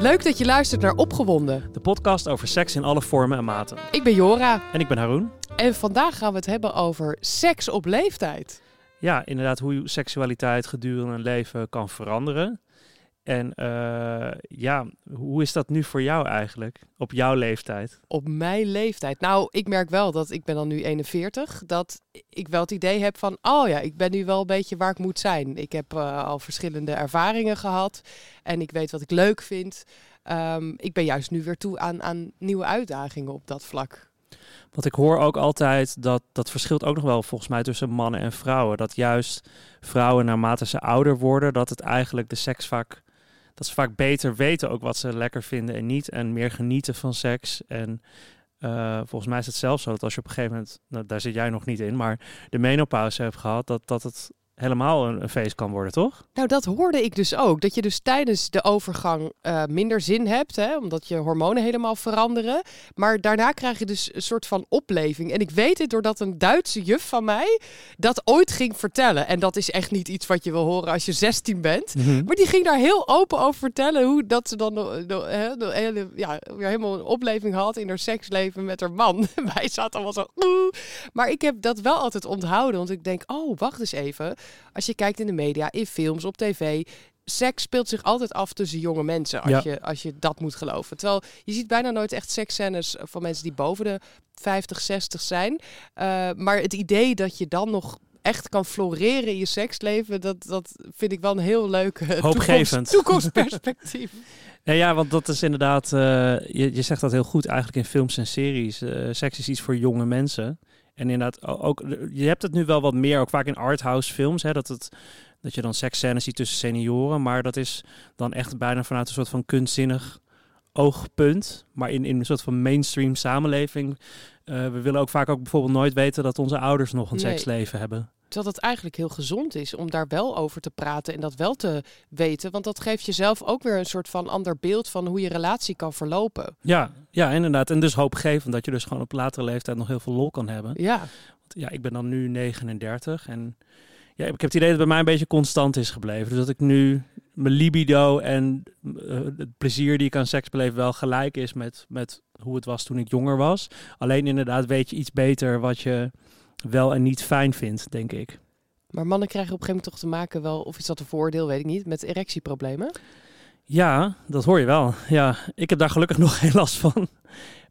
Leuk dat je luistert naar Opgewonden. De podcast over seks in alle vormen en maten. Ik ben Jora En ik ben Haroon. en vandaag gaan we het hebben over seks op leeftijd. Ja, inderdaad, hoe je seksualiteit gedurende een leven kan veranderen. En eh, ja, hoe is dat nu voor jou eigenlijk, op jouw leeftijd? Op mijn leeftijd. Nou, ik merk wel dat ik ben dan nu 41, dat ik wel het idee heb van, oh ja, ik ben nu wel een beetje waar ik moet zijn. Ik heb eh, al verschillende ervaringen gehad en ik weet wat ik leuk vind. Ehm, ik ben juist nu weer toe aan, aan nieuwe uitdagingen op dat vlak. Want ik hoor ook altijd dat dat verschilt ook nog wel volgens mij tussen mannen en vrouwen. Dat juist vrouwen naarmate ze ouder worden, dat het eigenlijk de seks vaak, dat ze vaak beter weten ook wat ze lekker vinden en niet. En meer genieten van seks. En eh, volgens mij is het zelfs zo dat als je op een gegeven moment, nou, daar zit jij nog niet in, maar de menopauze hebt gehad, dat, dat het helemaal een, een feest kan worden, toch? Nou, dat hoorde ik dus ook. Dat je dus tijdens de overgang eh, minder zin hebt, hè, omdat je hormonen helemaal veranderen. Maar daarna krijg je dus een soort van opleving. En ik weet het doordat een Duitse juf van mij dat ooit ging vertellen. En dat is echt niet iets wat je wil horen als je 16 bent. Maar die ging daar heel open over vertellen hoe dat ze dan de, de- ja, weer helemaal een opleving had in haar seksleven met haar man. Wij zaten allemaal zo. "Oeh." Maar ik heb dat wel altijd onthouden, want ik denk, oh, wacht eens even. Als je kijkt in de media, in films, op tv. Seks speelt zich altijd af tussen jonge mensen, als, Ja. je, als je dat moet geloven. Terwijl je ziet bijna nooit echt seksscènes van mensen die boven de 50, 60 zijn. Uh, maar het idee dat je dan nog echt kan floreren in je seksleven, dat, dat vind ik wel een heel leuk eh, toekomst, toekomstperspectief. Ja, ja, want dat is inderdaad, eh, je, je zegt dat heel goed eigenlijk in films en series. Eh, seks is iets voor jonge mensen. En inderdaad, ook, je hebt het nu wel wat meer, ook vaak in arthouse films, hè, dat, het, dat je dan seksscènes ziet tussen senioren. Maar dat is dan echt bijna vanuit een soort van kunstzinnig oogpunt. Maar in, in een soort van mainstream samenleving. eh, we willen ook vaak ook bijvoorbeeld nooit weten dat onze ouders nog een Nee. seksleven hebben. Terwijl het eigenlijk heel gezond is om daar wel over te praten en dat wel te weten. Want dat geeft jezelf ook weer een soort van ander beeld van hoe je relatie kan verlopen. Ja, ja, inderdaad. En dus hoopgevend dat je dus gewoon op latere leeftijd nog heel veel lol kan hebben. Ja, Want ja, ik ben dan nu 39 en ja, ik heb het idee dat het bij mij een beetje constant is gebleven. Dus dat ik nu mijn libido en eh, het plezier die ik aan seks beleef wel gelijk is met, met hoe het was toen ik jonger was. Alleen inderdaad weet je iets beter wat je wel en niet fijn vindt, denk ik. maar mannen krijgen op een gegeven moment toch te maken wel, of is dat een voordeel, weet ik niet, met erectieproblemen. Ja, dat hoor je wel. Ja, ik heb daar gelukkig nog geen last van.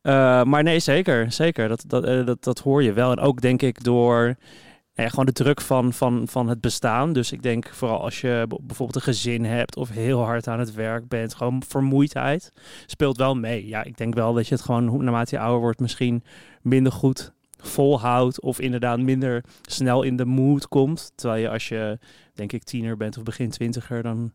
Eh, maar nee, zeker. Zeker. Dat, dat, eh, dat, dat hoor je wel. En ook denk ik door nou ja, gewoon de druk van, van, van het bestaan. Dus ik denk vooral als je bijvoorbeeld een gezin hebt of heel hard aan het werk bent, gewoon vermoeidheid speelt wel mee. Ja, ik denk wel dat je het gewoon, naarmate je ouder wordt, misschien minder goed volhoudt of inderdaad minder snel in de mood komt. Terwijl je als je, denk ik, tiener bent of begin twintiger, dan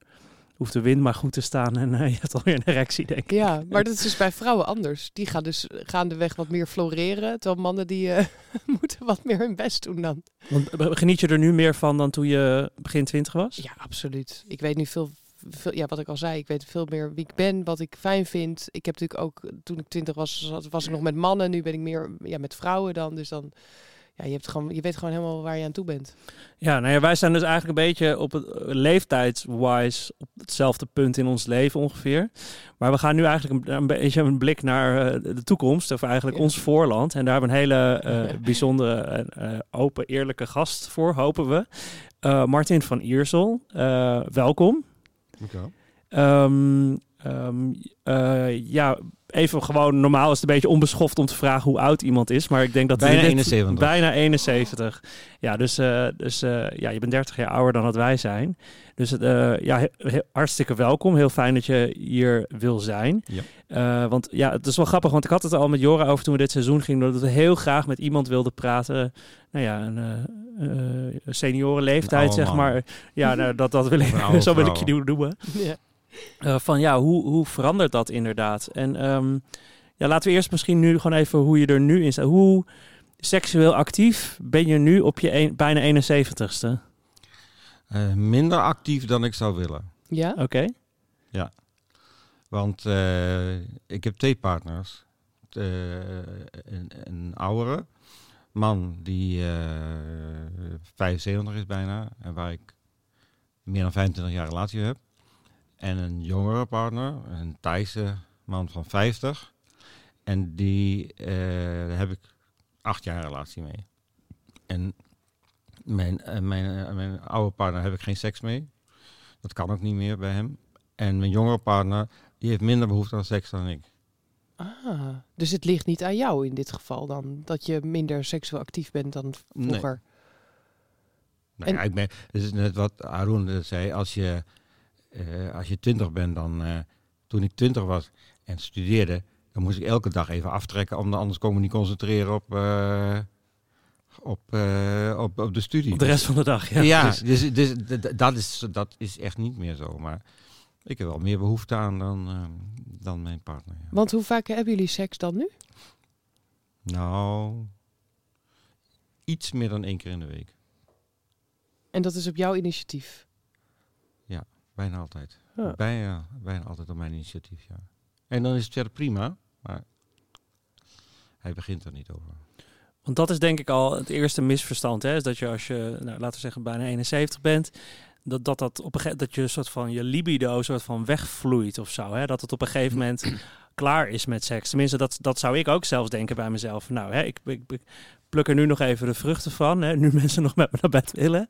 hoeft de wind maar goed te staan en eh, je hebt alweer een erectie, denk ik. Ja, maar dat is dus bij vrouwen anders. Die gaan dus gaandeweg wat meer floreren, terwijl mannen die eh, moeten wat meer hun best doen dan. Want eh, geniet je er nu meer van dan toen je begin twintig was? Ja, absoluut. Ik weet nu veel, veel, ja, wat ik al zei, ik weet veel meer wie ik ben, wat ik fijn vind. Ik heb natuurlijk ook, toen ik twintig was, was ik nog met mannen. Nu ben ik meer ja, met vrouwen dan. Dus dan, ja, je, hebt gewoon, je weet gewoon helemaal waar je aan toe bent. Ja, nou ja, wij zijn dus eigenlijk een beetje op het eh, leeftijdswise op hetzelfde punt in ons leven ongeveer. Maar we gaan nu eigenlijk een, een beetje een blik naar eh, de toekomst, of eigenlijk Ja. ons voorland. En daar hebben we een hele eh, bijzondere, eh, open, eerlijke gast voor, hopen we. Martin van Iersel, eh, Ehm, ehm, eh, ja, even gewoon, normaal is het een beetje onbeschoft om te vragen hoe oud iemand is. Maar ik denk dat... Bijna dit- 71. Bijna 71. Ja, dus, eh, dus eh, ja, je bent 30 jaar ouder dan dat wij zijn. Dus eh, ja, he- he- hartstikke welkom. Heel fijn dat je hier wil zijn. Ja. Eh, want ja, het is wel grappig, want ik had het al met Jora over toen we dit seizoen gingen, dat we heel graag met iemand wilden praten. Nou ja, een eh, eh, seniorenleeftijd, Een zeg maar. Ja, nou, dat, dat wil ik, zo wil ik je noemen. Ja. Eh, van ja, hoe, hoe verandert dat inderdaad? En ehm, ja, laten we eerst misschien nu gewoon even hoe je er nu in staat. Hoe seksueel actief ben je nu op je een- bijna 71ste? Eh, minder actief dan ik zou willen. Ja? Oké. Want eh, ik heb twee partners. Eh, een, een oudere man die eh 75 is bijna. En waar ik meer dan 25 jaar relatie heb. en een jongere partner, een Thaise man van 50. En die eh, daar heb ik acht jaar relatie mee. En mijn, eh, mijn, eh, mijn oude partner heb ik geen seks mee. Dat kan ook niet meer bij hem. En mijn jongere partner, die heeft minder behoefte aan seks dan ik. Ah, dus het ligt niet aan jou in dit geval dan, dat je minder seksueel actief bent dan Nee. vroeger. Nou En- ja, ik ben, het is net wat Arun zei, als je, eh, als je twintig bent, dan toen ik twintig was en studeerde, dan moest ik elke dag even aftrekken, om anders kon ik me niet concentreren op, op, eh, op, op de studie. Op de rest van de dag, ja. Ja, dus, dus, dat, is, dat is echt niet meer zo. Maar ik heb wel meer behoefte aan dan, eh, dan mijn partner. ja. Want hoe vaak hebben jullie seks dan nu? Nou, iets meer dan één keer in de week. En dat is op jouw initiatief. Bijna altijd. Ja. Bijna, bijna altijd op mijn initiatief, ja. En dan is het verder prima, maar hij begint er niet over. Want dat is denk ik al het eerste misverstand. Hè? Is dat je als je, nou, laten we zeggen, bijna 71 bent, dat, dat, dat, op een gege- dat je een soort van je libido soort van wegvloeit of zo. Hè? Dat het op een gegeven moment klaar is met seks. Tenminste, dat, dat zou ik ook zelfs denken bij mezelf. Nou, hè, ik, ik, ik pluk er nu nog even de vruchten van. Hè? Nu mensen nog met me naar bed willen.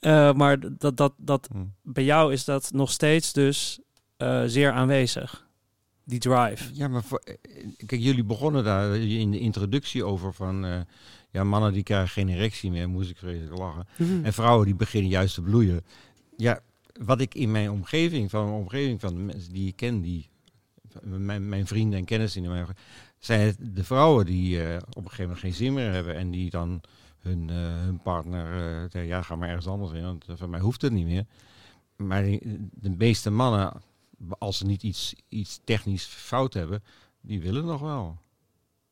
Eh, maar dat, dat, dat, Hm. bij jou is dat nog steeds dus eh, zeer aanwezig. Die drive. Ja, maar voor, eh, kijk, jullie begonnen daar in de introductie over van... eh, ja, mannen die krijgen geen erectie meer, moest ik vreselijk lachen. En vrouwen die beginnen juist te bloeien. Ja, wat ik in mijn omgeving, van mijn omgeving, van de mensen die ik ken, die, mijn, mijn vrienden en kennissen in mijn zijn het de vrouwen die eh, op een gegeven moment geen zin meer hebben en die dan hun, eh, hun partner eh zeggen, ja, ga maar ergens anders in, want van mij hoeft het niet meer. Maar de meeste mannen, als ze niet iets, iets technisch fout hebben, die willen nog wel.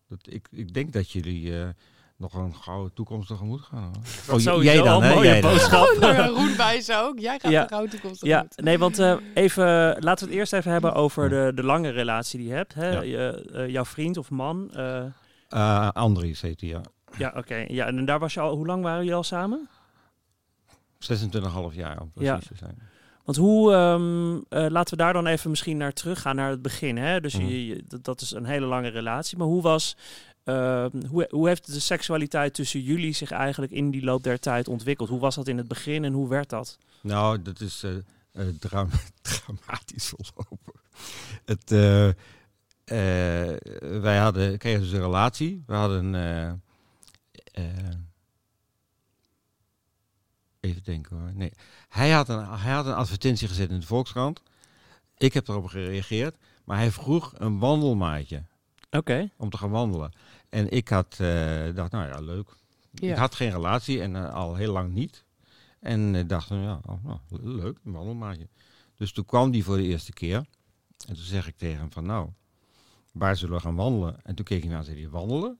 Dat, ik, ik denk dat jullie eh, nog een gouden toekomst tegemoet gaan. Hoor. Oh, jij dan, een hè? mooie Jij boodschap. ja, Roen wijs ook. Jij gaat Ja. de gouden toekomst Ja, tegemoet. nee, want eh, even, laten we het eerst even hebben over de, de lange relatie die je hebt. Hè? Ja. Je, eh, jouw vriend of man. eh, Eh, Andries heet hij, ja. ja, oké. Ja, en daar was je al, hoe lang waren jullie al samen? 26,5 jaar om precies Ja. te zijn. Want hoe, ehm, eh, laten we daar dan even misschien naar teruggaan, naar het begin. Hè? Dus Mhm. je, je- dat- dat is een hele lange relatie. Maar hoe was, ehm, hoe, hoe heeft de seksualiteit tussen jullie zich eigenlijk in die loop der tijd ontwikkeld? Hoe was dat in het begin en hoe werd dat? Nou, dat is dra- dramatisch verlopen. Het, wij hadden, kregen dus een relatie. We hadden... eh, even denken hoor. Nee. Hij, had een, hij had een advertentie gezet in de Volkskrant. Ik heb erop gereageerd. Maar hij vroeg een wandelmaatje Oké. om te gaan wandelen. En ik had eh, dacht, nou ja, leuk. Ja. Ik had geen relatie en eh, al heel lang niet. En ik dacht, ja, oh, nou, leuk, een wandelmaatje. Dus toen kwam die voor de eerste keer. En toen zeg ik tegen hem van, nou, waar zullen we gaan wandelen? En toen keek hij naar en zei hij, wandelen?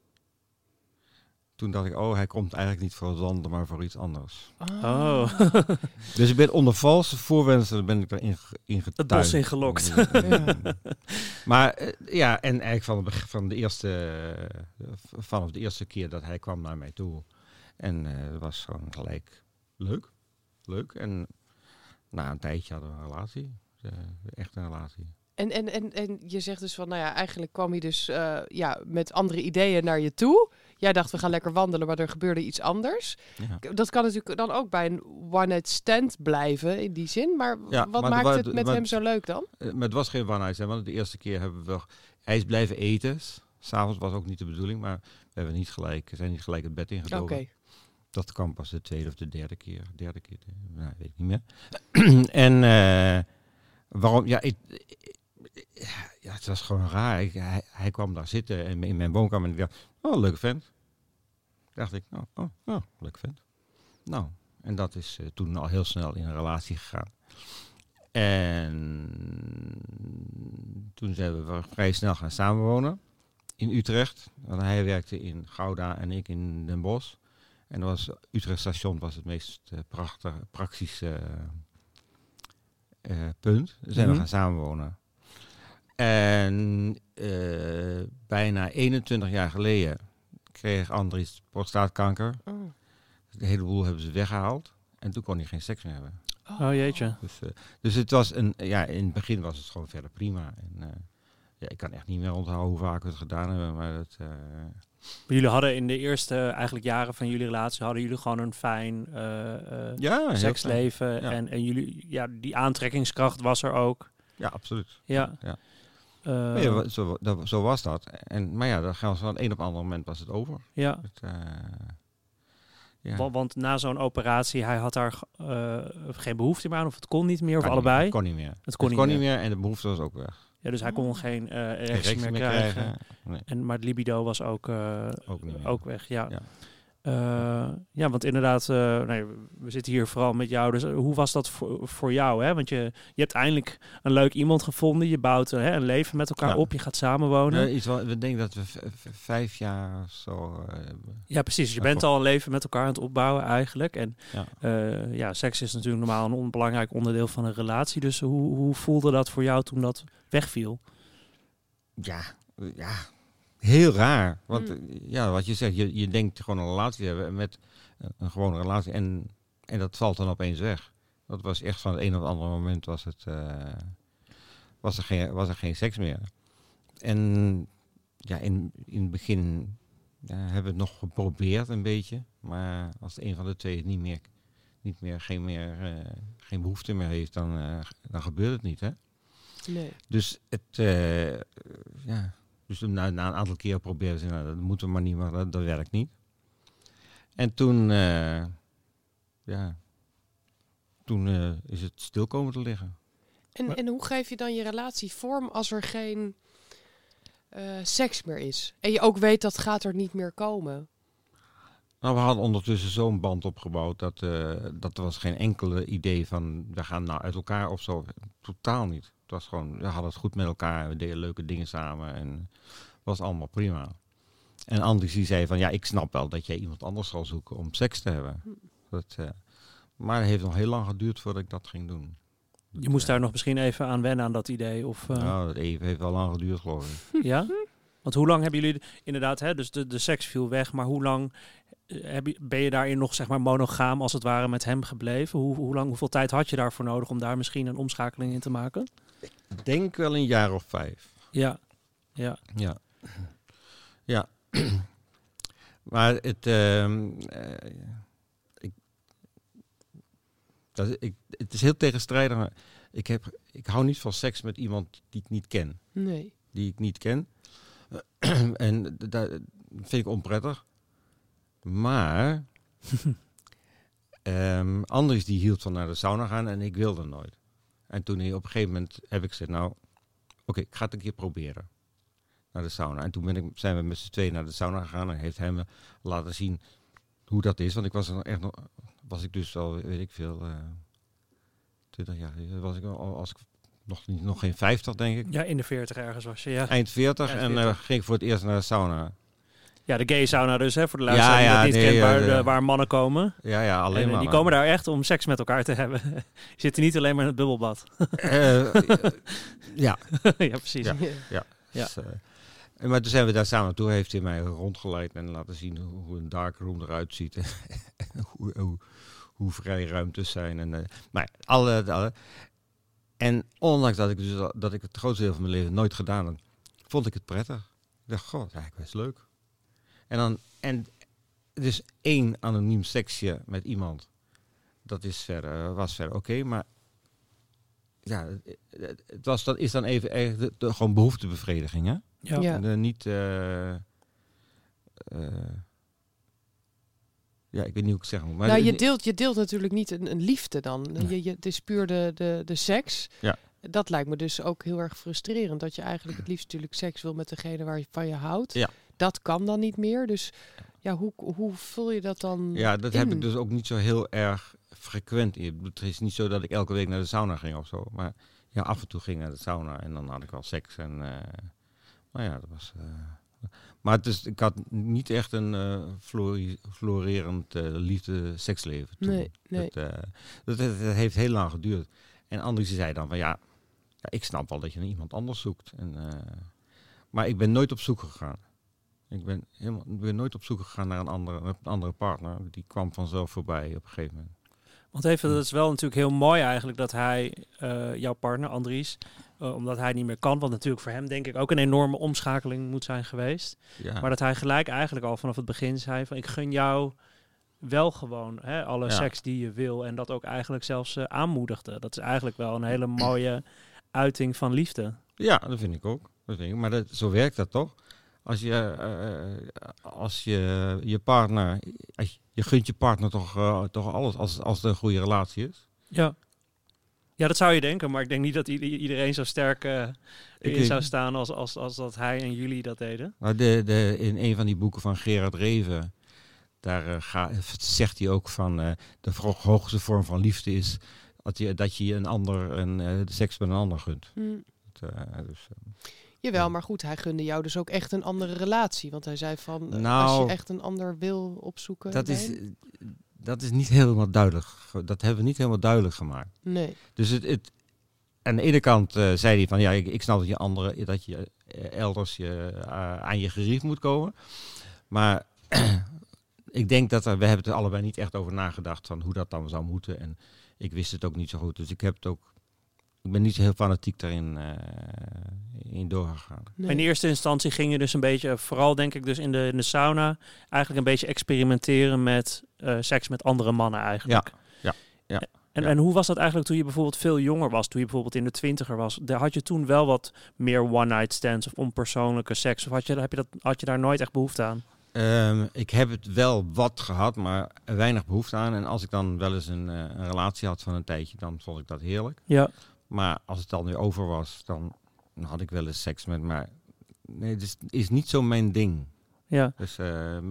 Toen dacht ik, oh, hij komt eigenlijk niet voor het wandelen, maar voor iets anders. Oh, Dus ik ben onder valse voorwendselen ben ik erin ge- in het bos ingelokt. Maar eh, ja, en eigenlijk van, de van de eerste, eh, vanaf de eerste keer dat hij kwam naar mij toe. En eh, het was gewoon gelijk leuk. Leuk. En na een tijdje hadden we een relatie. Echt een relatie. En, en, en, en je zegt dus van, nou ja, eigenlijk kwam hij dus eh, ja, met andere ideeën naar je toe. Jij dacht, we gaan lekker wandelen, maar er gebeurde iets anders. Ja. Dat kan natuurlijk dan ook bij een one-night stand blijven, in die zin. Maar Ja, wat maar maakt het met maar- hem zo leuk dan? Eh, maar het was geen one night stand, want de eerste keer hebben we... Hij is blijven eten. S'avonds was ook niet de bedoeling, maar we hebben niet gelijk, zijn niet gelijk het bed Oké. ingedoken. Dat kwam pas de tweede of de derde keer. Derde keer, eh, nou, weet ik niet meer. en eh, waarom? Ja, ik, ja, het was gewoon raar. Ik, hij, hij kwam daar zitten en in mijn woonkamer en ik dacht, oh, leuke vent. Dacht ik, oh, oh, oh leuke vent. Nou, en dat is eh, toen al heel snel in een relatie gegaan. En toen zijn we vrij snel gaan samenwonen in Utrecht. Want hij werkte in Gouda en ik in Den Bosch. En dat was, Utrecht station was het meest eh, prachtige, praktische eh, punt. Dan zijn Mhm. we gaan samenwonen. En eh, bijna 21 jaar geleden kreeg Andries prostaatkanker. Oh. De hele boel hebben ze weggehaald. En toen kon hij geen seks meer hebben. Oh jeetje. Dus, eh, dus het was een, ja, in het begin was het gewoon verder prima. En, eh, ja, ik kan echt niet meer onthouden hoe vaak we het gedaan hebben, maar dat, jullie hadden in de eerste eigenlijk jaren van jullie relatie hadden jullie gewoon een fijn ja, seksleven Ja. en, en jullie ja die aantrekkingskracht was er ook. Ja, absoluut. Ja. Ja. Eh, ja, zo, dat, zo was dat. En, maar ja, dan gaan we van het een op het andere moment was het over. ja. Het, eh, ja. Wa- Want na zo'n operatie, hij had daar eh, geen behoefte meer aan, of het kon niet meer, of Kan niet allebei. meer. kon niet meer. Het kon niet meer. meer en de behoefte was ook weg. Ja, dus hij kon geen eh Geen erectie meer, krijgen. Nee, En, maar het libido was ook, eh, ook niet meer. ook weg, ja. Ja. Ja, ja want inderdaad, eh, nee, we zitten hier vooral met jou. Dus eh, hoe was dat voor, voor jou? Hè? Want je, je hebt eindelijk een leuk iemand gevonden. Je bouwt eh, hè, een leven met elkaar Ja. op. Je gaat samenwonen. Iets wat, we denken dat we vijf jaar of zo eh, hebben. Ja, precies. Je Ja, bent al een leven met elkaar aan het opbouwen eigenlijk. En Ja. eh, ja, seks is natuurlijk normaal een onbelangrijk onderdeel van een relatie. Dus hoe, hoe voelde dat voor jou toen dat wegviel? Ja, eh, ja, heel raar. Want Hmm. eh, ja, wat je zegt, je, je denkt gewoon een relatie te hebben met een, een gewone relatie. En, en dat valt dan opeens weg. Dat was echt van het een op het andere moment was, het, eh, was, er, geen, was er geen seks meer. En ja, in, in het begin ja, hebben we het nog geprobeerd een beetje. Maar als een van de twee het niet meer, niet meer, geen, meer eh, geen behoefte meer heeft, dan, eh, dan gebeurt het niet. Hè? Nee. Dus het, eh, ja, dus na, na een aantal keer proberen ze, nou, dat moeten we maar niet, maar dat, dat werkt niet. En toen, eh, ja, toen eh, is het stil komen te liggen. En, Maar- en hoe geef je dan je relatie vorm als er geen eh, seks meer is? En je ook weet dat gaat er niet meer komen. Nou, we hadden ondertussen zo'n band opgebouwd dat, dat er was geen enkele idee van we gaan nou uit elkaar of zo. Totaal niet. Het was gewoon, we hadden het goed met elkaar, we deden leuke dingen samen en het was allemaal prima. En Anders die zei van ja, ik snap wel dat jij iemand anders zal zoeken om seks te hebben. Dat, eh, maar het heeft nog heel lang geduurd voordat ik dat ging doen. Je moest daar nog misschien even aan wennen aan dat idee. Of, eh, Nou, dat even heeft wel lang geduurd geloof ik. Ja? Want hoe lang hebben jullie inderdaad, hè, dus de, de seks viel weg, maar hoe lang eh, heb je, ben je daarin nog zeg maar monogaam als het ware met hem gebleven? Hoe, hoe lang, hoeveel tijd had je daarvoor nodig om daar misschien een omschakeling in te maken? Ik denk wel een jaar of vijf. Ja, ja. Ja. Ja. maar het, ehm, eh, ik, dat, ik, het is heel tegenstrijdig. maar Ik, heb, ik hou niet van seks met iemand die ik niet ken. Nee. Die ik niet ken. en dat vind ik onprettig. Maar ehm Anders die hield van naar de sauna gaan en ik wilde nooit. En toen op een gegeven moment heb ik gezegd, nou, oké, ik ga het een keer proberen. Naar de sauna. En toen ben ik, zijn we met z'n tweeën naar de sauna gegaan en heeft hij me laten zien hoe dat is. Want ik was er echt nog, was ik dus al, weet ik veel, eh 20 jaar, was ik al, als ik nog, niet, nog geen 50 denk ik. Ja, in de 40 ergens was je. Ja, Eind 40 Eind en 40. eh, ging ik voor het eerst naar de sauna. Ja de gay sauna dus, hè, voor de luisteraar die ja, niet nee, kent, waar, ja. waar mannen komen. Ja, ja, alleen En, eh, maar. die komen daar echt om seks met elkaar te hebben. Je zitten niet alleen maar in het bubbelbad. Eh, ja, ja, precies. Ja. Dus, eh, maar toen zijn we daar samen naartoe. Heeft hij mij rondgeleid en laten zien hoe, een darkroom eruit ziet. en hoe, hoe, hoe vrij ruimtes zijn. En, eh, maar alle, alle. En ondanks dat ik, dus, dat ik het grootste deel van mijn leven nooit gedaan heb, vond ik het prettig. Ik dacht, god, eigenlijk best leuk. En dan, en dus één anoniem seksje met iemand, dat is verder, was verder oké, maar ja, het, was, dat is dan even echt de, de- gewoon behoeftebevrediging, hè? Ja. Ja. En, eh, niet, eh, eh, ja, ik weet niet hoe ik het zeggen moet. Maar nou, je deelt, je deelt natuurlijk niet een, een liefde dan. Nee. Je, je, het is puur de, de, de seks. Ja. Dat lijkt me dus ook heel erg frustrerend. Dat je eigenlijk het liefst natuurlijk seks wil met degene waar je van je houdt. Ja. Dat kan dan niet meer. Dus ja, hoe, hoe vul je dat dan ja, dat heb ik dus ook niet zo heel erg frequent. Het is niet zo dat ik elke week naar de sauna ging of zo. Maar ja, af en toe ging ik naar de sauna en dan had ik wel seks. En, eh nou ja, dat was... eh, maar het is, ik had niet echt een flori- florerend eh, liefde-seksleven toen. Nee, nee. Dat, dat, dat- dat heeft heel lang geduurd. En Andries zei dan van ja, ja, ik snap wel dat je naar iemand anders zoekt. En, maar ik ben nooit op zoek gegaan. Ik ben, helemaal, ben nooit op zoek gegaan naar een andere, een andere partner. Die kwam vanzelf voorbij op een gegeven moment. Want even, dat is wel natuurlijk heel mooi eigenlijk dat hij, eh, jouw partner Andries, eh, omdat hij niet meer kan, wat natuurlijk voor hem denk ik ook een enorme omschakeling moet zijn geweest. Ja. Maar dat hij gelijk eigenlijk al vanaf het begin zei van ik gun jou wel gewoon hè, alle Ja. seks die je wil en dat ook eigenlijk zelfs eh, aanmoedigde. Dat is eigenlijk wel een hele mooie uiting van liefde. Ja, dat vind ik ook. Dat vind ik. Maar dat, zo werkt dat toch? Als je, eh, als je je partner, als je, je gunt je partner toch, eh, toch alles als, als het een goede relatie is. Ja. Ja, dat zou je denken, maar ik denk niet dat iedereen zo sterk eh Ik- in zou staan als, als, als dat hij en jullie dat deden. Nou, de, de, in een van die boeken van Gerard Reven, daar eh, ga, zegt hij ook van eh, de hoogste vorm van liefde is dat je, dat je een ander een, eh, de seks met een ander gunt. Hm. Dat, eh, dus, eh, Jawel, maar goed, hij gunde jou dus ook echt een andere relatie. Want hij zei van, eh, als Nou, je echt een ander wil opzoeken. dat, is, nee. dat is niet helemaal duidelijk. Dat hebben we niet helemaal duidelijk gemaakt. Nee. Dus het, het, aan de ene kant eh, zei hij van ja, ik, ik snap dat je andere, dat je eh, elders je, eh, aan je gerief moet komen. Maar ik denk dat er, we hebben er allebei niet echt over nagedacht van hoe dat dan zou moeten. En ik wist het ook niet zo goed. Dus ik heb het ook. Ik ben niet zo heel fanatiek daarin eh, in doorgegaan. nee. In eerste instantie ging je dus een beetje, vooral denk ik dus in de, in de sauna, eigenlijk een beetje experimenteren met eh, seks met andere mannen eigenlijk. Ja, ja, ja, En, ja. en hoe was dat eigenlijk toen je bijvoorbeeld veel jonger was, toen je bijvoorbeeld in de twintiger was? Daar had je toen wel wat meer one-night stands of onpersoonlijke seks? Of had je, heb je dat, had je daar nooit echt behoefte aan? Ehm, ik heb het wel wat gehad, maar weinig behoefte aan. En als ik dan wel eens een, eh, een relatie had van een tijdje, dan vond ik dat heerlijk. Ja, Maar als het dan weer over was, dan had ik wel eens seks met. Maar nee, het is, is niet zo mijn ding. ja. Dus eh, eh,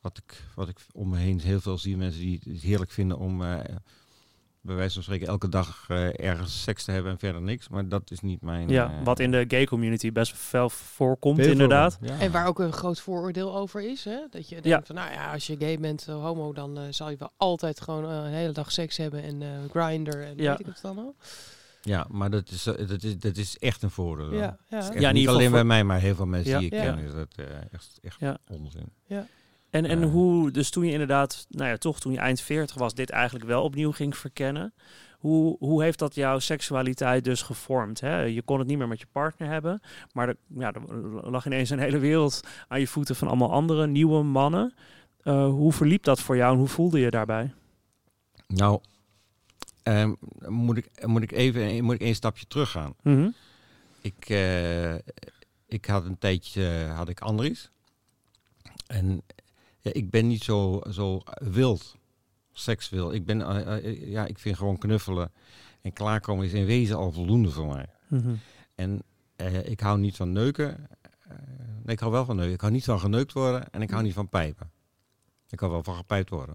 wat, ik, wat ik om me heen heel veel zie, mensen die het heerlijk vinden om eh, bij wijze van spreken elke dag eh, ergens seks te hebben en verder niks. Maar dat is niet mijn. ja, eh, wat in de gay community best veel voorkomt veel inderdaad. Ja. En waar ook een groot vooroordeel over is. Hè? Dat je denkt Ja. van, nou ja, als je gay bent, eh, homo, dan eh, zal je wel altijd gewoon een hele dag seks hebben en eh grinder en Ja. weet ik het dan al. Ja, maar dat is, dat is, dat is echt een voordeel. Ja, ja. niet alleen bij mij, maar heel veel mensen Ja. die ik Ja. ken is dat echt, echt Ja. En, en hoe, dus toen je inderdaad, nou ja, toch toen je eind 40 was, dit eigenlijk wel opnieuw ging verkennen. Hoe, hoe heeft dat jouw seksualiteit dus gevormd? Hè? Je kon het niet meer met je partner hebben, maar er, ja, er lag ineens een hele wereld aan je voeten van allemaal andere nieuwe mannen. Eh, hoe verliep dat voor jou en hoe voelde je daarbij? Nou, ehm, moet, ik, moet ik even moet ik één stapje teruggaan. Mhm. Ik, eh, ik had een tijdje had ik Andries. En ja, ik ben niet zo, zo wild, sekswil. Ik, ben, eh, eh, ja, ik vind gewoon knuffelen en klaarkomen is in wezen al voldoende voor mij. Mhm. En eh, ik hou niet van neuken. Eh, nee, ik hou wel van neuken. Ik hou niet van geneukt worden en ik hou niet van pijpen. Ik hou wel van gepijpt worden.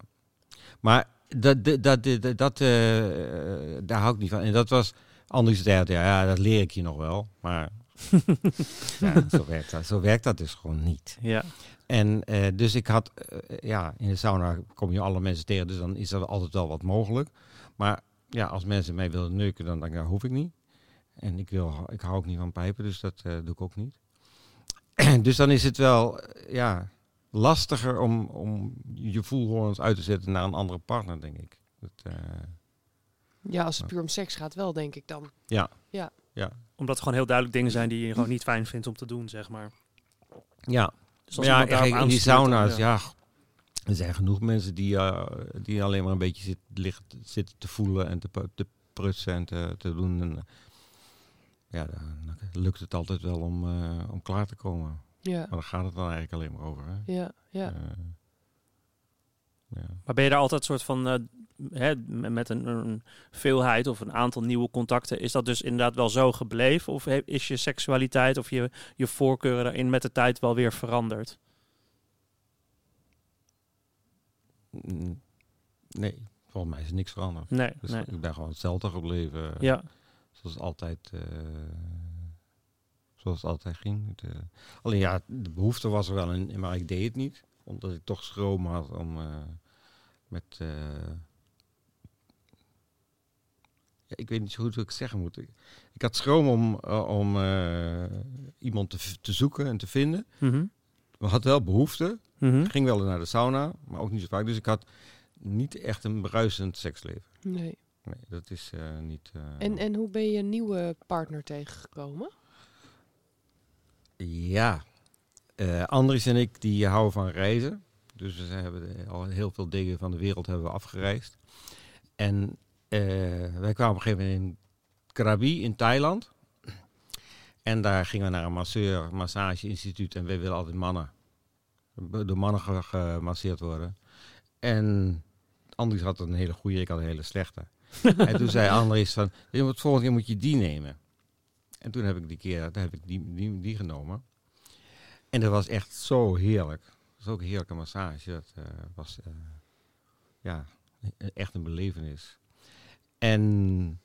Maar dat, dat, dat, dat, dat, eh, daar hou ik niet van. En dat was Andries zei, ja, ja, dat leer ik je nog wel. Maar ja, zo, werkt dat, zo werkt dat dus gewoon niet. Ja. En eh, dus ik had, eh, ja, in de sauna kom je alle mensen tegen, dus dan is er altijd wel wat mogelijk. Maar ja, als mensen mij willen neuken, dan denk ik, nou, hoef ik niet. En ik, wil, ik hou ook niet van pijpen, dus dat eh, doe ik ook niet. dus dan is het wel, ja, lastiger om, om je voelhorens uit te zetten naar een andere partner, denk ik. Dat, eh, Ja, als het puur om seks gaat wel, denk ik dan. ja, Omdat het gewoon heel duidelijk dingen zijn die je gewoon niet fijn vindt om te doen, zeg maar. ja. Dus Maar ja, in die dan, sauna's, ja. ja. er zijn genoeg mensen die, eh, die alleen maar een beetje zit, liggen, zitten te voelen en te, te prutsen en te, te doen. En, eh, ja, dan lukt het altijd wel om, eh, om klaar te komen. Ja, Maar daar gaat het dan eigenlijk alleen maar over. Hè? ja, ja. Ja. Maar ben je daar altijd soort van, eh, hè, met een, een veelheid of een aantal nieuwe contacten, is dat dus inderdaad wel zo gebleven? Of is je seksualiteit of je, je voorkeuren daarin met de tijd wel weer veranderd? Nee, volgens mij is niks veranderd. Nee, Dus nee. Ik ben gewoon hetzelfde gebleven. Ja, Zoals het altijd, eh, zoals het altijd ging. Eh, alleen ja, de behoefte was er wel, in, maar ik deed het niet. Omdat ik toch schroom had om eh, met... eh, ja, ik weet niet zo goed hoe ik het zeggen moet. Ik, ik had schroom om, eh, om eh, iemand te, te zoeken en te vinden. Mhm. Maar had wel behoefte. Mhm. Ik ging wel naar de sauna, maar ook niet zo vaak. Dus ik had niet echt een bruisend seksleven. Nee. Nee, dat is eh, niet... eh, En, en hoe ben je een nieuwe partner tegengekomen? Ja, Eh Andries en ik die houden van reizen. Dus we hebben al heel veel dingen van de wereld hebben we afgereisd. En eh, wij kwamen op een gegeven moment in Krabi in Thailand. En daar gingen we naar een masseur, massage-instituut. En wij willen altijd mannen. Door mannen ge- gemasseerd worden. En Andries had een hele goede, ik had een hele slechte. en toen zei Andries van, "Je moet- volgende keer moet je die nemen. En toen heb ik die keer, heb ik die, die, die genomen. En dat was echt zo heerlijk. Dat was ook een heerlijke massage. Dat eh, was eh, ja, echt een belevenis. En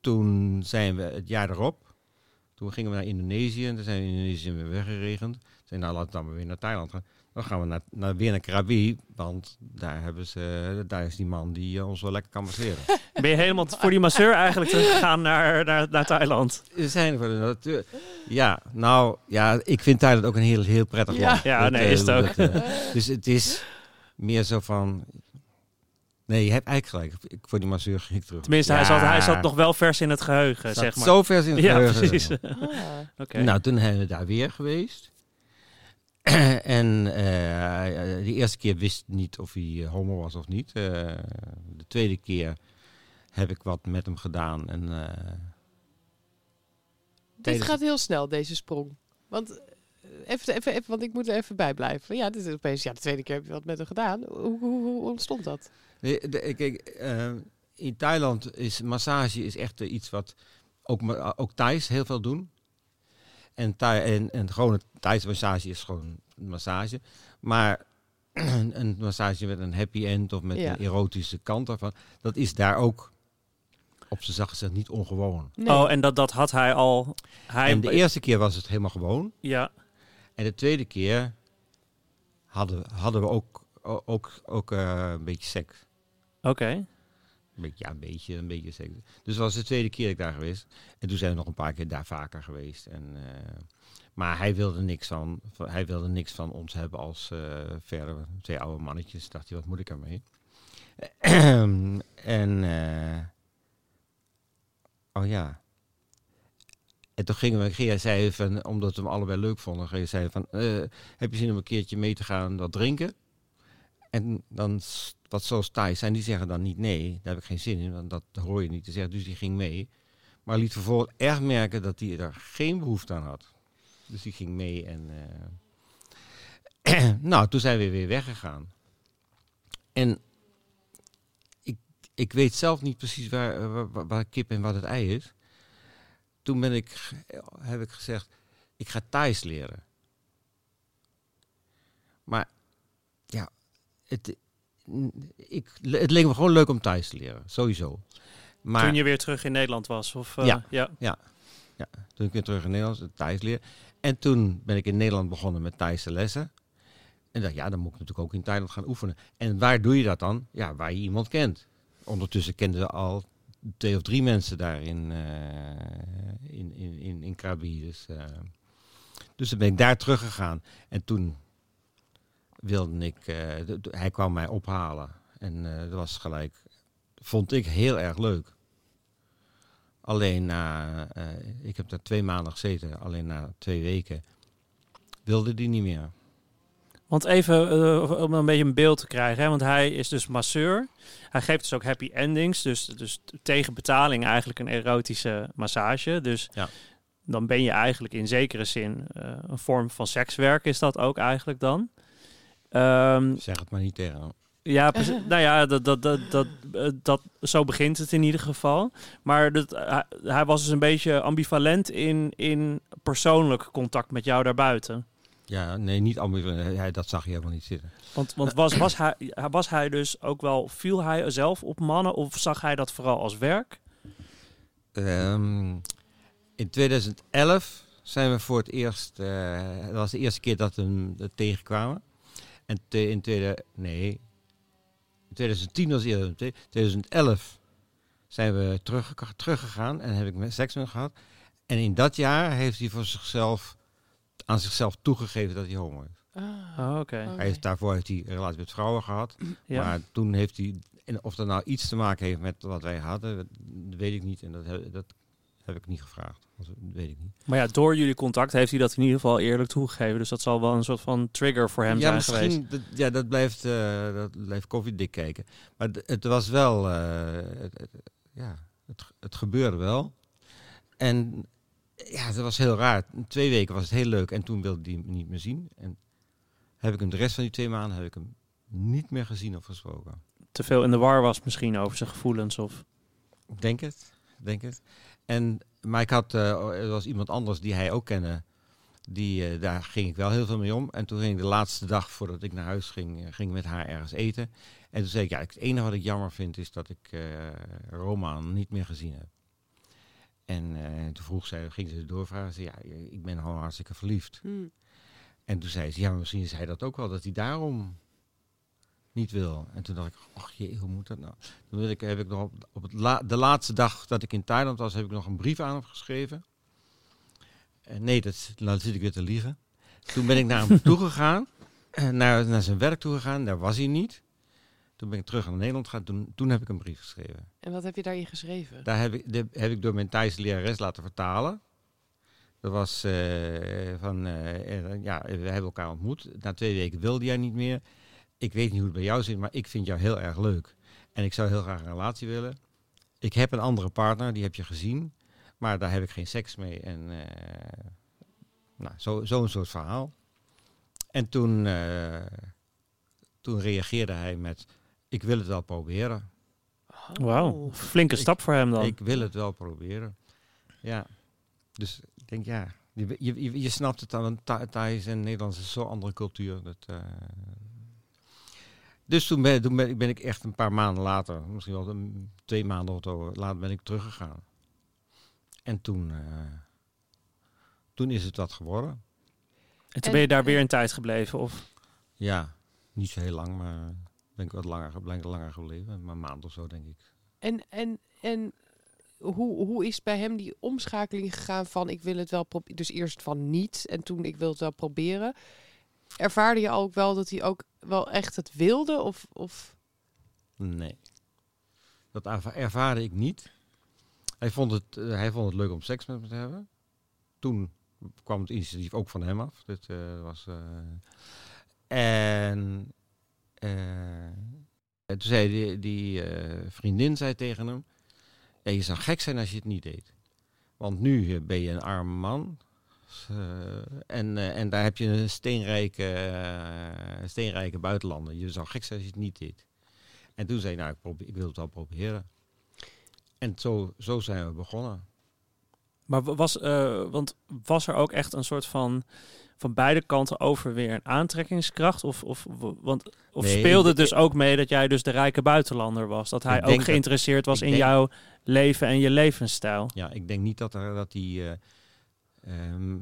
toen zijn we het jaar erop. Toen gingen we naar Indonesië. En toen zijn we in Indonesië weer weggeregend. Zijn nou laten we dan weer naar Thailand gaan. Dan gaan we naar, naar, weer naar Krabi. Want daar, hebben ze, daar is die man die eh, ons wel lekker kan masseren. Ben je helemaal voor die masseur eigenlijk teruggegaan naar, naar, naar Thailand? We zijn voor de natuur. Ja, nou, ja, ik vind Thailand ook een heel, heel prettig Ja. land. Ja, Dat, nee, eh, is het ook. dat, eh, dus het is meer zo van... Nee, je hebt eigenlijk gelijk. Ik, voor die masseur ging ik terug. Tenminste, hij, zat, hij zat nog wel vers in het geheugen, Zat zeg maar. zo vers in het ja, geheugen. precies. Ah. Oké. Nou, toen zijn we daar weer geweest. en eh die eerste keer wist ik niet of hij eh, homo was of niet. Eh, de tweede keer heb ik wat met hem gedaan. En, eh, Dit Tijdens- gaat heel snel, deze sprong. Want, eh, even, even, even, want ik moet er even bij blijven. Ja, dit is opeens, ja, de tweede keer heb je wat met hem gedaan. Hoe, hoe, hoe ontstond dat? Nee, de- kijk, eh, in Thailand is massage is echt eh, iets wat ook, ook Thais heel veel doen. En, en, en gewone Thaise massage is gewoon een massage. Maar een, een massage met een happy end of met Ja. een erotische kant daarvan, dat is daar ook op zijn zacht gezegd niet ongewoon. Nee. Oh, en dat, dat had hij al... Hij, En de eerste keer was het helemaal gewoon. Ja, En de tweede keer hadden, hadden we ook, ook, ook eh, een beetje seks. oké. Een ja, een beetje, een beetje seks. Dus dat was de tweede keer dat ik daar geweest. En toen zijn we nog een paar keer daar vaker geweest. En, eh, maar hij wilde niks van, hij wilde niks van ons hebben als eh, verder twee oude mannetjes. Dacht hij, wat moet ik ermee? en, eh, oh ja. En toen gingen we, Gea zei van, omdat we hem allebei leuk vonden, Gea zei van, heb je zin om een keertje mee te gaan wat drinken? En dan, wat zoals Thais zijn, die zeggen dan niet nee, daar heb ik geen zin in, want dat hoor je niet te zeggen. Dus die ging mee. Maar liet vervolgens echt merken dat hij er geen behoefte aan had. Dus die ging mee en... eh, nou, toen zijn we weer weggegaan. En ik, ik weet zelf niet precies waar, waar, waar- kip en wat het ei is. Toen ben ik, heb ik gezegd, ik ga Thais leren. Maar het, ik, het leek me gewoon leuk om Thais te leren, sowieso. Maar Toen je weer terug in Nederland was? Of, eh, Ja. ja. toen ik weer terug in Nederland het Thais leer. En toen ben ik in Nederland begonnen met Thaise lessen. En dacht, ja, dan moet ik natuurlijk ook in Thailand gaan oefenen. En waar doe je dat dan? Ja, waar je iemand kent. Ondertussen kenden we al twee of drie mensen daar in, eh, in, in, in, in Krabi. Dus, eh, dus toen ben ik daar teruggegaan. En toen wilde ik, eh, hij kwam mij ophalen. En eh, dat was gelijk, vond ik heel erg leuk. Alleen na, eh, ik heb daar twee maanden gezeten, alleen na twee weken wilde die niet meer. Want even om een beetje een beeld te krijgen. Hè? Want hij is dus masseur. Hij geeft dus ook happy endings. Dus, dus tegen betaling eigenlijk een erotische massage. Dus Ja. dan ben je eigenlijk in zekere zin een vorm van sekswerk is dat ook eigenlijk dan. Ehm, Zeg het maar niet tegen hem. ja, nou ja, dat, dat, dat, dat, eh, dat, zo begint het in ieder geval. Maar dat, hij, hij was dus een beetje ambivalent in, in persoonlijk contact met jou daarbuiten. Ja, nee, niet ambivalent. Hij, dat zag je helemaal niet zitten. Want, want was, was, hij, was hij dus ook wel, viel hij zelf op mannen of zag hij dat vooral als werk? Ehm, in 2011 zijn we voor het eerst, eh, dat was de eerste keer dat we hem tegenkwamen. En te- in tweede, nee, in 2010 was eerder. In 2011 zijn we terug, teruggegaan en heb ik met- seks met hem gehad. En in dat jaar heeft hij voor zichzelf, aan zichzelf toegegeven dat hij homo is. Ah. Oh, oké. Hij heeft, daarvoor heeft hij een relatie met vrouwen gehad. Ja. Maar toen heeft hij, en of dat nou iets te maken heeft met wat wij hadden, dat weet ik niet. En dat, heb- dat heb ik niet gevraagd. Dat weet ik niet. Maar ja, door jullie contact heeft hij dat in ieder geval eerlijk toegegeven. Dus dat zal wel een soort van trigger voor hem ja, zijn misschien, geweest. Dat, ja, dat blijft, eh dat blijft koffiedik kijken. Maar het was wel, eh, het, het- ja, het, het gebeurde wel. En ja, het was heel raar. Twee weken was het heel leuk en toen wilde hij hem niet meer zien. En heb ik hem de rest van die twee maanden heb ik hem niet meer gezien of gesproken. Te veel in de war was misschien over zijn gevoelens. Of... Ik Denk het, denk het. En, maar ik had, eh, er was iemand anders die hij ook kende. Die, eh, daar ging ik wel heel veel mee om. En toen ging ik de laatste dag voordat ik naar huis ging, eh, ging ik met haar ergens eten. En toen zei ik, ja, het enige wat ik jammer vind is dat ik eh Roma niet meer gezien heb. En toen vroeg zij, ging ze doorvragen. Ze, ja, ik ben gewoon hartstikke verliefd. Hmm. En toen zei ze, ja, maar misschien is hij dat ook wel, dat hij daarom niet wil. En toen dacht ik, ach jee, hoe moet dat nou? Toen wil ik, heb ik nog op, op het la- de laatste dag dat ik in Thailand was, heb ik nog een brief aan hem geschreven. En nee, dat, nou zit ik weer te liegen. Toen ben ik naar hem toegegaan, eh, naar, naar zijn werk toegegaan, daar was hij niet. Toen ben ik terug naar Nederland gegaan, toen, toen heb ik een brief geschreven. En wat heb je daarin geschreven? Daar heb ik, de, heb ik door mijn Thaise lerares laten vertalen. Dat was eh, van, eh, ja, we hebben elkaar ontmoet. Na twee weken wilde jij niet meer. Ik weet niet hoe het bij jou zit, maar ik vind jou heel erg leuk. En ik zou heel graag een relatie willen. Ik heb een andere partner, die heb je gezien. Maar daar heb ik geen seks mee. En eh, nou, zo- zo'n soort verhaal. En toen, eh, toen reageerde hij met, ik wil het wel proberen. Wauw, Oh. flinke Ik- stap voor hem dan. Ik wil het wel proberen. Ja. Dus ik denk, ja, je, je, je, snapt het Tha- Thais en Nederlands is zo'n andere cultuur. Dat, eh, Dus toen, ben, toen ben, ik- ben ik echt een paar maanden later, misschien wel een- twee maanden of zo later, ben ik teruggegaan. En toen, eh, toen is het wat geworden. en toen En- ben je daar weer een tijd gebleven? Of? Ja, niet zo heel lang, maar ben ik wat langer, ben ik langer gebleven. Maar een maand of zo, denk ik. En, en, en hoe, hoe is bij hem die omschakeling gegaan van ik wil het wel proberen, dus eerst van niet en toen ik wil het wel proberen. Ervaarde je ook wel dat hij ook wel echt het wilde? Of, of... Nee. Dat erva- ervaarde ik niet. Hij vond, het, eh, hij vond het leuk om seks met me te hebben. Toen kwam het initiatief ook van hem af. Dit eh, was. eh, en. eh, en toen zei die, die eh, vriendin zei tegen hem: ja, Je zou gek zijn als je het niet deed. Want nu ben je een arme man. Eh, en, eh, en daar heb je een steenrijke, eh, steenrijke buitenlander. Je zou gek zijn als je het niet deed. En toen zei hij, nou, ik, probeer, ik wil het wel proberen. En zo, zo zijn we begonnen. Maar wa- was, want was er ook echt een soort van van beide kanten over weer een aantrekkingskracht? Of, of, want, of Nee, speelde ik- het dus ook mee dat jij dus de rijke buitenlander was? Dat hij Ik ook dat- geïnteresseerd was ik in denk- jouw leven en je levensstijl? Ja, ik denk niet dat, er, dat hij eh, ehm,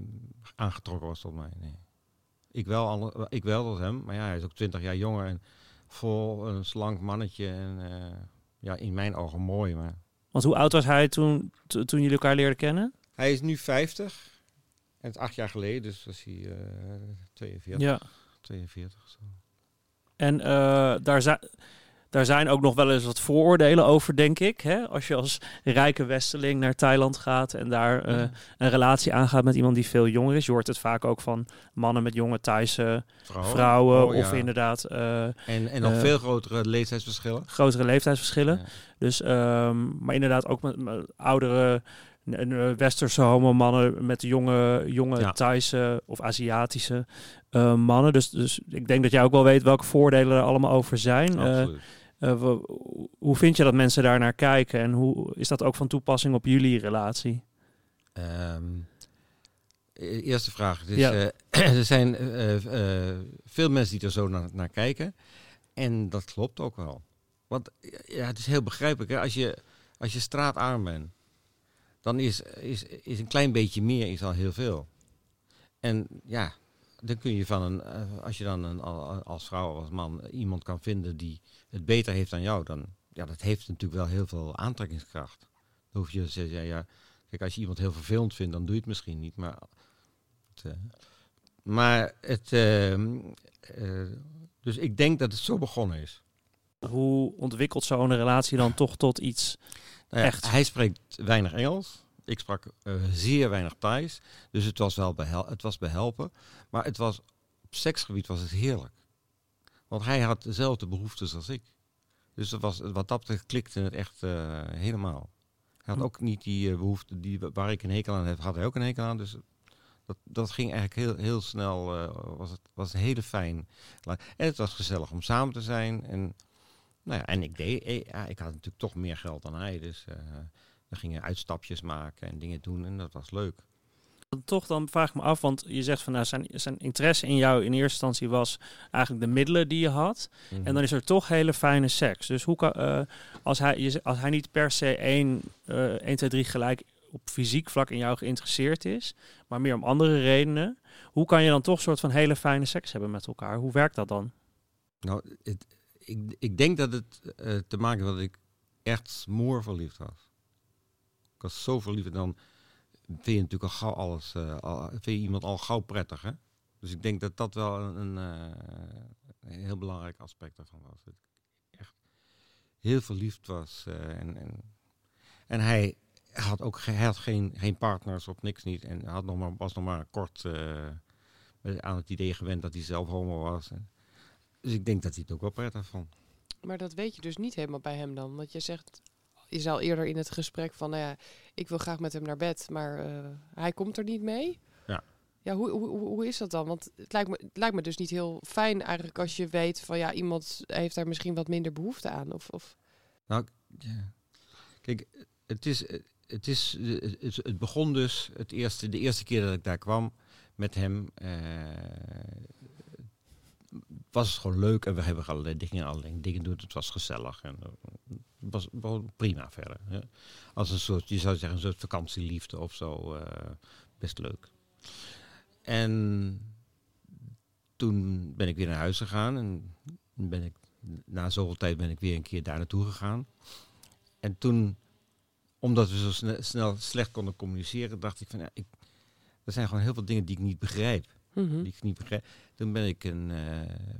aangetrokken was tot mij. Nee. Ik, wel, alle- ik wel tot hem, maar ja, hij is ook twintig jaar jonger en vol een slank mannetje. En eh, ja, in mijn ogen mooi. Maar Want hoe oud was hij toen, to- toen jullie elkaar leerden kennen? hij is nu 50 en het is acht jaar geleden, dus was hij eh 42. Ja. 42 zo. En eh, daar, zijn daar zijn ook nog wel eens wat vooroordelen over, denk ik. Hè? Als je als rijke westeling naar Thailand gaat en daar eh, een relatie aangaat met iemand die veel jonger is. Je hoort het vaak ook van mannen met jonge Thaise Vrouwen. vrouwen. Oh, ja. Of inderdaad eh, En, en nog eh, veel grotere leeftijdsverschillen. grotere leeftijdsverschillen. Ja. Dus, ehm, maar inderdaad ook met, met oudere westerse homo-mannen met jonge, jonge Ja. Thaise of Aziatische eh, mannen. Dus, dus ik denk dat jij ook wel weet welke voordelen er allemaal over zijn. Eh, Absoluut. eh, hoe vind je dat mensen daar naar kijken en hoe is dat ook van toepassing op jullie relatie? Ehm, e- eerste vraag. Dus, Ja. eh, er zijn eh, eh, veel mensen die er zo naar, naar kijken. En dat klopt ook wel. Want ja, het is heel begrijpelijk. Hè? Als, je, als je straatarm bent, dan is, is, is een klein beetje meer is al heel veel. En ja, dan kun je van een, eh, als je dan een, al- als vrouw of als man iemand kan vinden die het beter heeft dan jou, dan ja, dat heeft natuurlijk wel heel veel aantrekkingskracht. Dan hoef je te zeggen, ja, Kijk, als je iemand heel vervelend vindt, dan doe je het misschien niet. Maar, eh, Maar het, ehm, eh, dus ik denk dat het zo begonnen is. Hoe ontwikkelt zo'n relatie dan toch tot iets? Nou ja, Echt? Hij spreekt weinig Engels. Ik sprak eh, zeer weinig Thais. Dus het was wel behel het was behelpen. Maar het was, op seksgebied was het heerlijk. Want hij had dezelfde behoeftes als ik. Dus het was, wat dat betreft klikte het echt eh, helemaal. Hij had Hm. ook niet die eh, behoefte die, waar ik een hekel aan heb, had hij ook een hekel aan. Dus dat, dat ging eigenlijk heel, heel snel. was het was een hele fijn. En het was gezellig om samen te zijn. En, nou ja, en ik deed, eh, ja, ik had natuurlijk toch meer geld dan hij. Dus eh, we gingen uitstapjes maken en dingen doen. En dat was leuk. Toch dan vraag ik me af, want je zegt van nou, zijn, zijn interesse in jou in eerste instantie was eigenlijk de middelen die je had. En dan is er toch hele fijne seks. Dus hoe kan, eh, als, hij, als hij niet per se één, eh 1, 2, 3 gelijk op fysiek vlak in jou geïnteresseerd is, maar meer om andere redenen, hoe kan je dan toch een soort van hele fijne seks hebben met elkaar? Hoe werkt dat dan? Nou, het, ik, ik denk dat het eh, te maken heeft dat ik echt smoor verliefd was. Ik was zo verliefd dan vind je natuurlijk al gauw alles, eh, vind je iemand al gauw prettig, hè? Dus ik denk dat dat wel een, een, eh, heel belangrijk aspect ervan was. Dat ik echt heel verliefd was. en, en, en hij had ook had geen, geen partners of niks niet. En had nog maar, was nog maar kort aan het idee gewend dat hij zelf homo was. Dus ik denk dat hij het ook wel prettig vond. Maar dat weet je dus niet helemaal bij hem dan. Want je zegt, je zei al eerder in het gesprek van, nou ja, ik wil graag met hem naar bed, maar eh, hij komt er niet mee. Ja. Ja, hoe, hoe, hoe hoe is dat dan? Want het lijkt, me, het lijkt me dus niet heel fijn eigenlijk als je weet van, ja, iemand heeft daar misschien wat minder behoefte aan. Of, of Nou, ja. kijk, het is, het is, het, het begon dus het eerste, de eerste keer dat ik daar kwam met hem. eh, was het gewoon leuk en we hebben allerlei dingen, allerlei dingen doen. Het was gezellig en eh, het was, was prima verder. Hè. Als een soort, je zou zeggen, een soort vakantieliefde of zo. eh, best leuk. En toen ben ik weer naar huis gegaan en ben ik na zoveel tijd ben ik weer een keer daar naartoe gegaan. En toen, omdat we zo sne- snel slecht konden communiceren, dacht ik van ja, ik, er zijn gewoon heel veel dingen die ik niet begrijp. Mhm. Die ik niet begrijp. Toen ben ik een, eh,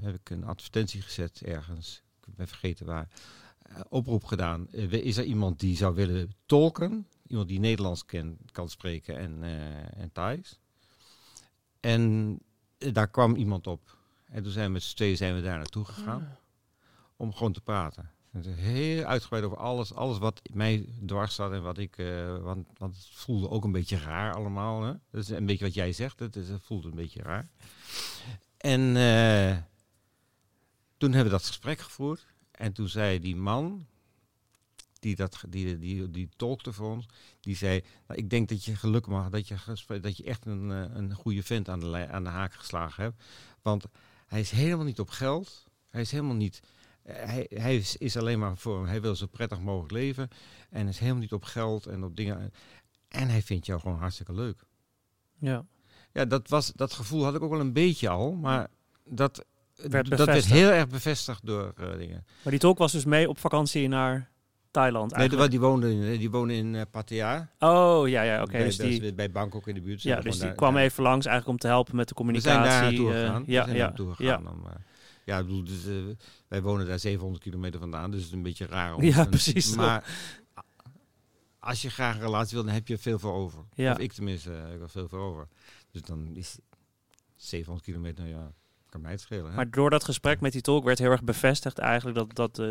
heb ik een advertentie gezet ergens, ik ben vergeten waar, eh, oproep gedaan. Eh, is er iemand die zou willen tolken? Iemand die Nederlands ken, kan spreken en, en Thais. En daar kwam iemand op. En toen zijn we met z'n tweeën zijn we daar naartoe gegaan Ah. om gewoon te praten. Heel uitgebreid over alles, alles wat mij dwars zat en wat ik, eh, want, want het voelde ook een beetje raar allemaal. Hè? Dat is een beetje wat jij zegt, het, is, voelde een beetje raar. En eh, toen hebben we dat gesprek gevoerd en toen zei die man, die, dat, die, die, die tolkte voor ons, die zei, nou, ik denk dat je geluk mag, dat je, dat je echt een, eh, een goede vent aan de, aan de haak geslagen hebt. Want hij is helemaal niet op geld, hij is helemaal niet... Eh, hij, hij is, is alleen maar voor, hij wil zo prettig mogelijk leven en is helemaal niet op geld en op dingen. En hij vindt jou gewoon hartstikke leuk. Ja. Ja, dat, was, dat gevoel had ik ook wel een beetje al, maar dat Werd dat werd heel erg bevestigd door eh, dingen. Maar die tolk was dus mee op vakantie naar Thailand Nee, eigenlijk. die woonde in, die woonde in eh, Pattaya. Oh, ja, ja, oké. dus die, bij, Bangkok in de buurt. ja, we dus die kwam even langs eigenlijk om te helpen met de We communicatie. zijn daar naartoe eh, gegaan. ja, we zijn ja, ja. gegaan. Eh, ja, bedoel, dus, eh, wij wonen daar 700 kilometer vandaan, dus het is een beetje raar. Om Ja, precies. Maar als je graag een relatie wil, dan heb je veel voor over. Ja. Of ik tenminste, eh, heb ik wel veel voor over. Dus dan is 700 kilometer, nou ja, kan mij het schelen. Hè? Maar door dat gesprek met die tolk werd heel erg bevestigd eigenlijk dat, dat, eh,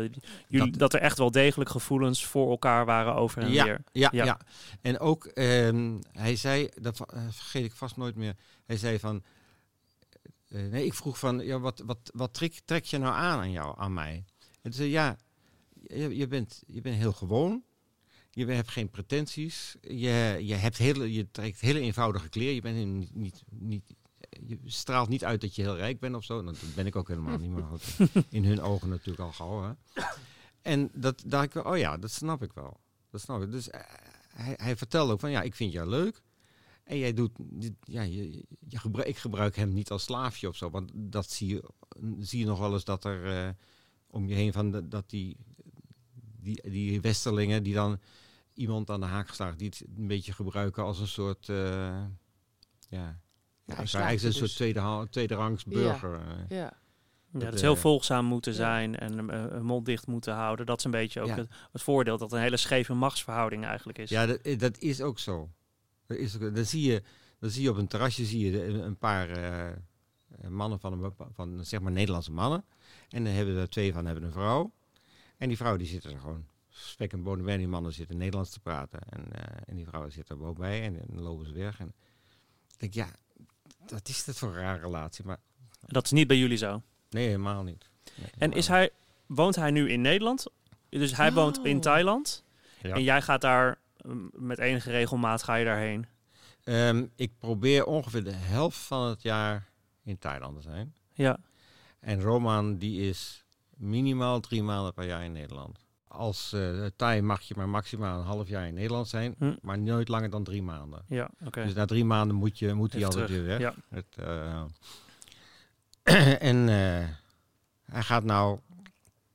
jullie, dat, Dat- er echt wel degelijk gevoelens voor elkaar waren over en Ja. weer. Ja, Ja. ja. En ook, ehm, hij zei, dat eh, vergeet ik vast nooit meer. Hij zei van, eh, nee, ik vroeg van, ja, wat, wat, wat trek, trek je nou aan aan jou, aan mij? En toen zei ja, je, je, bent, je bent heel gewoon. Je hebt geen pretenties. Je, je, hebt hele, je trekt hele eenvoudige kleren. Je, bent niet, niet, niet, je straalt niet uit dat je heel rijk bent of zo. Nou, dat ben ik ook helemaal niet. Maar in hun ogen natuurlijk al gauw. Hè? En dat dacht ik oh ja, dat snap ik wel. Dat snap ik. Dus eh, hij, hij vertelde ook van, ja, ik vind jou leuk. En jij doet, ja, je, je gebruik, ik gebruik hem niet als slaafje of zo. Want dat zie je, zie je nog wel eens dat er eh, om je heen van, de- dat die, die, die westerlingen die dan iemand aan de haak geslagen, die het een beetje gebruiken als een soort, eh, ja, Ja, slaagt eigenlijk een er soort tweede, ha- tweederangs burger. Ja. Ja, Dat, dat is heel eh, volgzaam moeten ja. zijn en een mond dicht moeten houden. Dat is een beetje ook Ja. het, het voordeel dat een hele scheve machtsverhouding eigenlijk is. Ja, dat, dat is ook zo. Dat, is ook, dat, zie je, dat zie je op een terrasje, zie je de- een paar eh, eh, mannen van, een, van zeg maar Nederlandse mannen. En dan hebben er twee van hebben een vrouw. En die vrouw die zitten er gewoon spek en bonen bij. En die mannen zitten Nederlands te praten. En, eh, en die vrouw zit er ook bij en, dan lopen ze weg. En ik denk, ja, wat is dat voor een rare relatie? Maar Dat is niet bij jullie zo. nee, helemaal niet. Nee, En is hij, woont hij nu in Nederland? Dus hij woont in Oh. Thailand. Ja. En jij gaat daar met enige regelmaat ga je daarheen. Ehm, ik probeer ongeveer de helft van het jaar in Thailand te zijn. Ja, En Roman die is minimaal drie maanden per jaar in Nederland. Als eh Thai mag je maar maximaal een half jaar in Nederland zijn, Hm. maar nooit langer dan drie maanden. ja, oké. Dus na drie maanden moet, je, moet hij altijd terug, weer weg. ja. Het, eh, en eh, hij gaat nou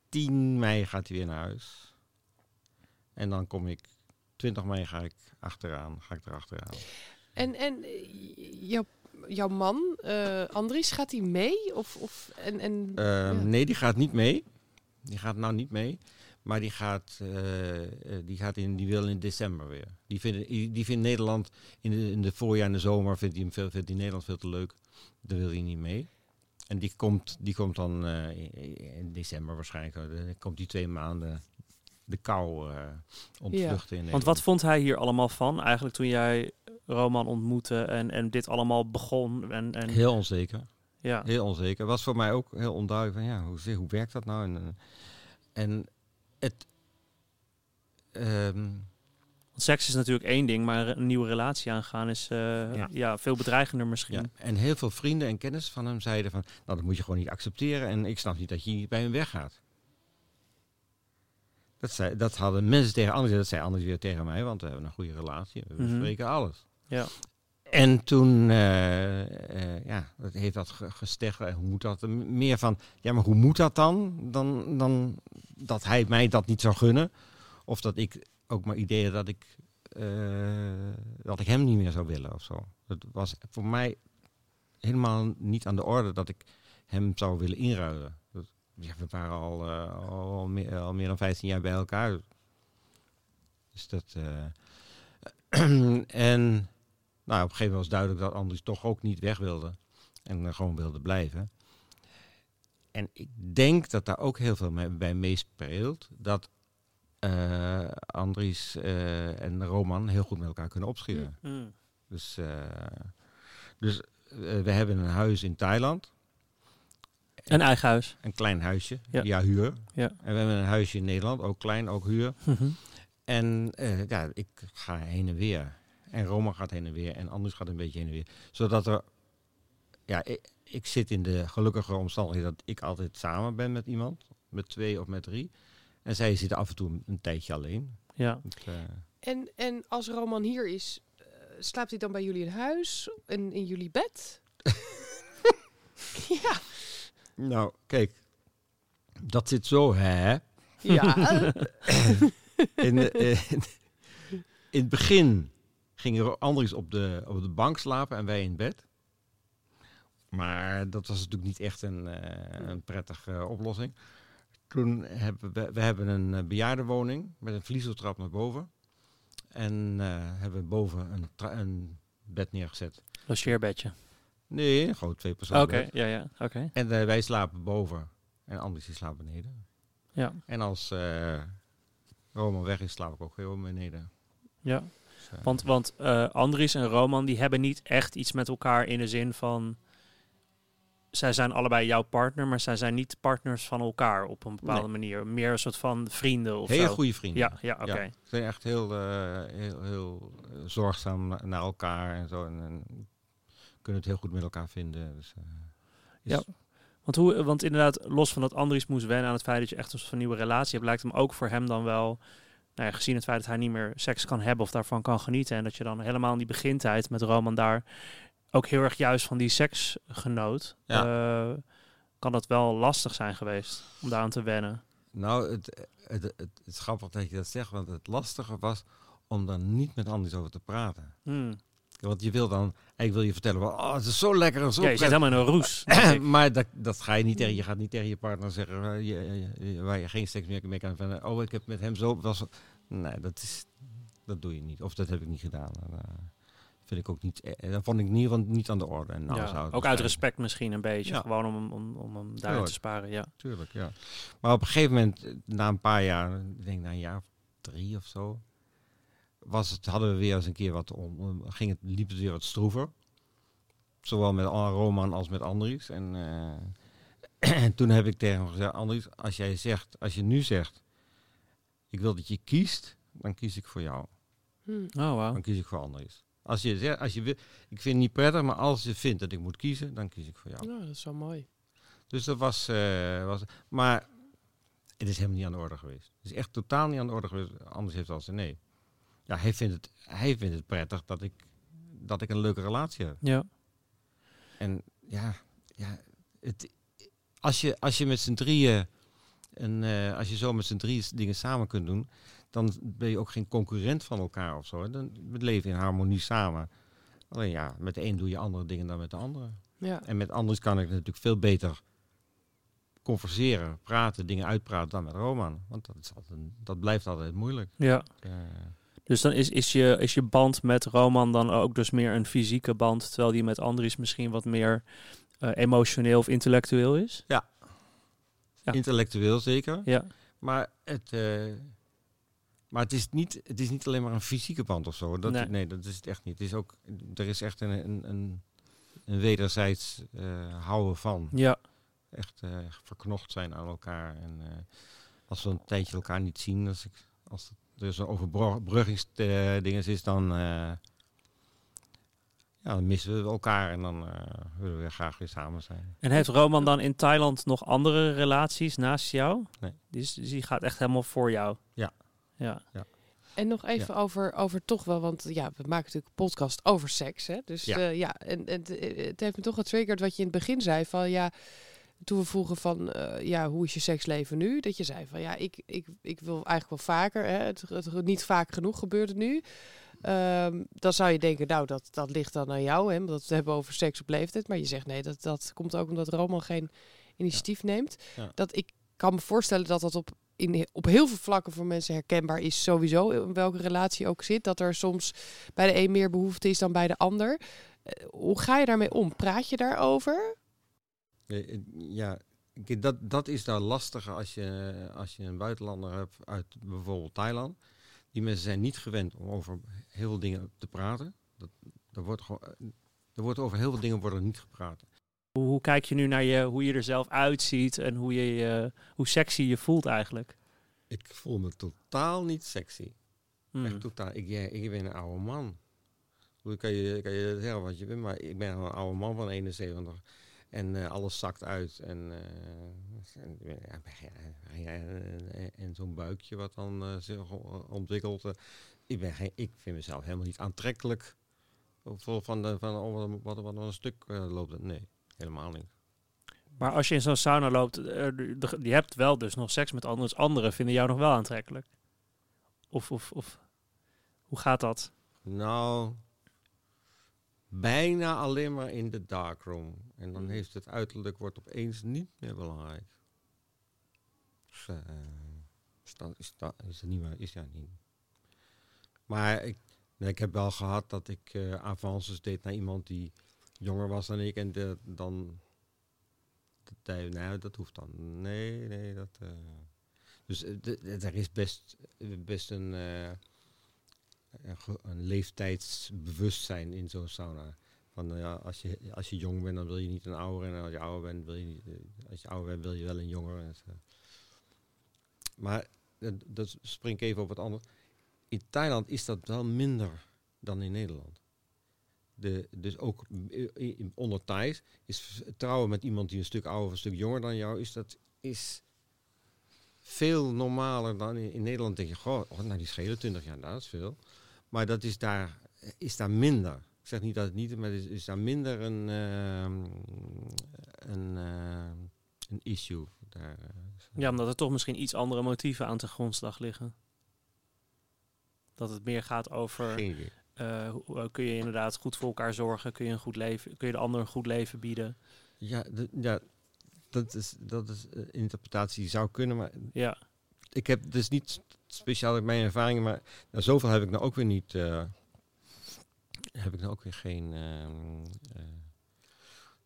10 mei gaat hij weer naar huis. En dan kom ik 20 mei ga ik achteraan, ga ik erachteraan. En, en eh, jouw, jouw man, eh Andries, gaat hij mee? Of, of, en, en, ja. Nee, die gaat niet mee. Die gaat nou niet mee. Maar die gaat, eh, eh, die gaat in, die wil in december weer. Die vindt, die vindt Nederland in de, in de voorjaar en de zomer vindt hij, hem veel, vindt hij Nederland veel te leuk. Daar wil hij niet mee. En die komt, die komt dan eh, in, in december waarschijnlijk. Dan komt die twee maanden de kou eh ontvluchten in Want wat vond hij hier allemaal van? Eigenlijk toen jij Roman ontmoette en, en dit allemaal begon. En, en, Heel onzeker. ja. Heel onzeker. Was voor mij ook heel onduidelijk van ja, hoe, hoe werkt dat nou? En, en het. ehm, Want seks is natuurlijk één ding, maar een nieuwe relatie aangaan is eh, Ja. ja. veel bedreigender misschien. ja, en heel veel vrienden en kennis van hem zeiden van, nou dat moet je gewoon niet accepteren en ik snap niet dat je niet bij hem weggaat. Dat, zei, dat hadden mensen tegen anderen, dat zei anders weer tegen mij, want we hebben een goede relatie, we Mhm. bespreken alles. Ja. En toen, eh, eh, ja, dat heeft dat ge- gesteggeld. En hoe moet dat? Meer van, ja, maar hoe moet dat dan? Dan, dan dat hij mij dat niet zou gunnen. Of dat ik ook maar ideeën dat ik, eh, dat ik hem niet meer zou willen of zo. Dat was voor mij helemaal niet aan de orde dat ik hem zou willen inruilen. Dat, ja, we waren al, eh, al, meer, al meer dan 15 jaar bij elkaar. Dus dat... eh, en nou, op een gegeven moment was duidelijk dat Andries toch ook niet weg wilde. En eh, gewoon wilde blijven. En ik denk dat daar ook heel veel mee- bij meespeelt. Dat Andries en Roman heel goed met elkaar kunnen opschieten. Mm. Dus, eh, dus eh, we hebben een huis in Thailand. Een eigen huis. Een klein huisje. Ja. Ja, huur. Ja. En we hebben een huisje in Nederland. Ook klein, ook huur. Mhm. En eh, ja, ik ga heen en weer. En Roma gaat heen en weer. En Anders gaat een beetje heen en weer. Zodat er... Ja, ik, ik zit in de gelukkige omstandigheden dat ik altijd samen ben met iemand. Met twee of met drie. En zij zitten af en toe een, tijdje alleen. Ja. Het, eh, en, en als Roman hier is, eh, slaapt hij dan bij jullie in huis en in jullie bed? nou, kijk. Dat zit zo, hè. Ja. In, de- eh, in het begin ging Andries op de, op de bank slapen en wij in bed. Maar dat was natuurlijk niet echt een, eh, een prettige eh, oplossing. Toen hebben we, we hebben een bejaardenwoning met een vliezeltrap naar boven. En eh, hebben we boven een, een bed neergezet. Logeerbedje. Nee, gewoon twee personen. Oké, ja, ja. Oké. En eh, wij slapen boven en Andries die slaapt beneden. Ja. En als eh Roman weg is, slaap ik ook gewoon beneden. Ja. Dus, eh, Want, want Andries en Roman die hebben niet echt iets met elkaar in de zin van. Zij zijn allebei jouw partner, maar zij zijn niet partners van elkaar op een bepaalde Nee. manier. Meer een soort van vrienden of Hele zo. goede vrienden. Ja, ja, oké. Ja. Ze zijn echt heel, heel, heel zorgzaam na- naar elkaar en zo. En, en kunnen het heel goed met elkaar vinden. Dus, eh, is- Ja. Want, hoe, want inderdaad, los van dat Andries moest wennen aan het feit dat je echt een soort van nieuwe relatie hebt, lijkt hem ook voor hem dan wel, nou ja, gezien het feit dat hij niet meer seks kan hebben of daarvan kan genieten. En dat je dan helemaal in die begintijd met Roman daar ook heel erg juist van die seks genoot. eh, kan dat wel lastig zijn geweest om daaraan te wennen. Nou, het, het, het, het is grappig dat je dat zegt, want het lastige was om daar niet met Andries over te praten. Hmm. Want je wil dan eigenlijk wil je vertellen, oh, het is zo lekker en zo Ja, je zit helemaal in een roes. ik. maar dat, dat ga je niet tegen. Je gaat niet tegen je partner zeggen eh, je, je- je- waar je geen seks meer mee kan vinden. Oh, ik heb met hem zo. Was, nee, dat, is, dat doe je niet. Of dat heb ik niet gedaan. Eh, vind ik ook niet. eh, Dat vond ik in ieder geval niet aan de orde. En nou Ja, zou ook uit zijn. respect misschien een beetje. Ja. Gewoon om, om, om hem daarin te sparen. Ja. Tuurlijk, ja. Maar op een gegeven moment, eh, na een paar jaar, ik denk na een jaar of drie of zo, was het, hadden we weer eens een keer wat om, ging het, liep het weer wat stroever. Zowel met Roman als met Andries. En, eh, en toen heb ik tegen hem gezegd, Andries, als jij zegt, als je nu zegt, ik wil dat je kiest, dan kies ik voor jou. Hm. Oh, wauw. Dan kies ik voor Andries. Als je zegt, als je wil, ik vind het niet prettig, maar als je vindt dat ik moet kiezen, dan kies ik voor jou. Nou, dat is wel mooi. Dus dat was, eh, was. Maar het is helemaal niet aan de orde geweest. Het is echt totaal niet aan de orde geweest. Anders heeft hij al gezegd nee. Ja, hij vindt het, hij vindt het prettig dat ik, dat ik een leuke relatie heb. Ja. En ja, ja het, als, je, als je met z'n drieën. En eh, als je zo met z'n drieën dingen samen kunt doen, dan ben je ook geen concurrent van elkaar of zo. hè. Dan we leven in harmonie samen. Alleen ja, met de een doe je andere dingen dan met de andere. Ja. En met anders kan ik natuurlijk veel beter converseren, praten, dingen uitpraten dan met Roman. Want dat, is altijd, dat blijft altijd moeilijk. ja. Eh, Dus dan is, is, je, is je band met Roman dan ook dus meer een fysieke band, terwijl die met Andries misschien wat meer eh, emotioneel of intellectueel is? Ja. Intellectueel zeker. Ja. Maar, het, eh, maar het, is niet, het is niet alleen maar een fysieke band of zo. Dat, Nee. nee. dat is het echt niet. Het is ook, er is echt een, een, een, een wederzijds eh, houden van. Ja. Echt verknocht zijn aan elkaar. En als we een tijdje elkaar niet zien, als, ik, als er zo'n overbruggingsdinges is, dan, eh, ja, dan missen we elkaar en dan eh, willen we weer graag weer samen zijn. En heeft Roman dan in Thailand nog andere relaties naast jou? Nee. Dus, dus die gaat echt helemaal voor jou? Ja. Ja. En nog even over, over toch wel, want ja, we maken natuurlijk een podcast over seks. Hè? Dus Ja. ja, ja en, en het, het heeft me toch getriggerd wat je in het begin zei van ja, toen we vroegen van eh, ja, hoe is je seksleven nu? Dat je zei van ja, ik, ik, ik wil eigenlijk wel vaker. Hè? Het, het, niet vaak genoeg gebeurt het nu. Ehm, dan zou je denken, nou, dat, dat ligt dan aan jou, hè? Want we hebben over seks op leeftijd. Maar je zegt nee, dat, dat komt ook omdat Roman geen initiatief neemt. Ja. Dat ik kan me voorstellen dat dat op, in, op heel veel vlakken voor mensen herkenbaar is, sowieso, in welke relatie ook zit. Dat er soms bij de een meer behoefte is dan bij de ander. Eh, hoe ga je daarmee om? Praat je daarover? Eh, eh, Ja, dat, dat is daar lastiger als je, als je een buitenlander hebt uit bijvoorbeeld Thailand. Die mensen zijn niet gewend om over heel veel dingen te praten. Dat, er, wordt gewoon, eh, er wordt over heel veel dingen wordt er niet gepraat. Hoe, hoe kijk je nu naar je, hoe je er zelf uitziet en hoe, je, je- hoe sexy je voelt eigenlijk? Ik voel me totaal niet sexy. Hmm. Echt totaal. Ik, ja, ik ben een oude man. Hoe kan je, kan je zeggen wat je bent, maar ik ben een oude man van 71. En eh, alles zakt uit. En, eh, en, en, zo'n buikje wat dan eh, zich ontwikkelt. ik, ben geen, ik vind mezelf helemaal niet aantrekkelijk. Voor, van, de, van oh, wat, wat, wat een stuk loopt. Nee, helemaal niet. Maar als je in zo'n sauna loopt, je hebt wel dus nog seks met anderen. Dus anderen vinden jou nog wel aantrekkelijk. Of, of, of hoe gaat dat? Nou, bijna alleen maar in de darkroom. En dan heeft het uiterlijk wordt opeens niet meer belangrijk. Dus, eh, is, dat, is, dat, is dat niet waar? Is ja niet. Maar ik, nee, ik heb wel gehad dat ik eh avances deed naar iemand die jonger was dan ik. En de, dan... Dat, nee, dat hoeft dan. Nee, nee, dat... eh. dus er is best, best een... eh, een, leeftijdsbewustzijn in zo'n sauna. Van nou ja, als je, als je jong bent, dan wil je niet een ouder. En als je ouder bent, wil je niet, eh, als je ouder bent, wil je wel een jonger. Maar dat, dat spring ik even op het andere. In Thailand is dat wel minder dan in Nederland. De, dus ook onder Thais is trouwen met iemand die een stuk ouder of een stuk jonger dan jou is, dat is veel normaler dan in, Nederland. Denk je, goh, oh, nou die schelen 20 jaar, dat is veel. Maar dat is daar, is daar minder. Ik zeg niet dat het niet, maar is, is daar minder een, ehm, een, ehm, een issue. Daar, eh, Ja, omdat er toch misschien iets andere motieven aan ten grondslag liggen. Dat het meer gaat over eh, hoe- eh, kun je inderdaad goed voor elkaar zorgen? Kun je een goed leven, kun je de ander een goed leven bieden? Ja, de- ja dat is, dat is een interpretatie die zou kunnen, maar Ja, ik heb dus niet speciaal uit mijn ervaringen, maar nou, zoveel heb ik nou ook weer niet. eh, heb ik nou ook weer geen. ehm, eh,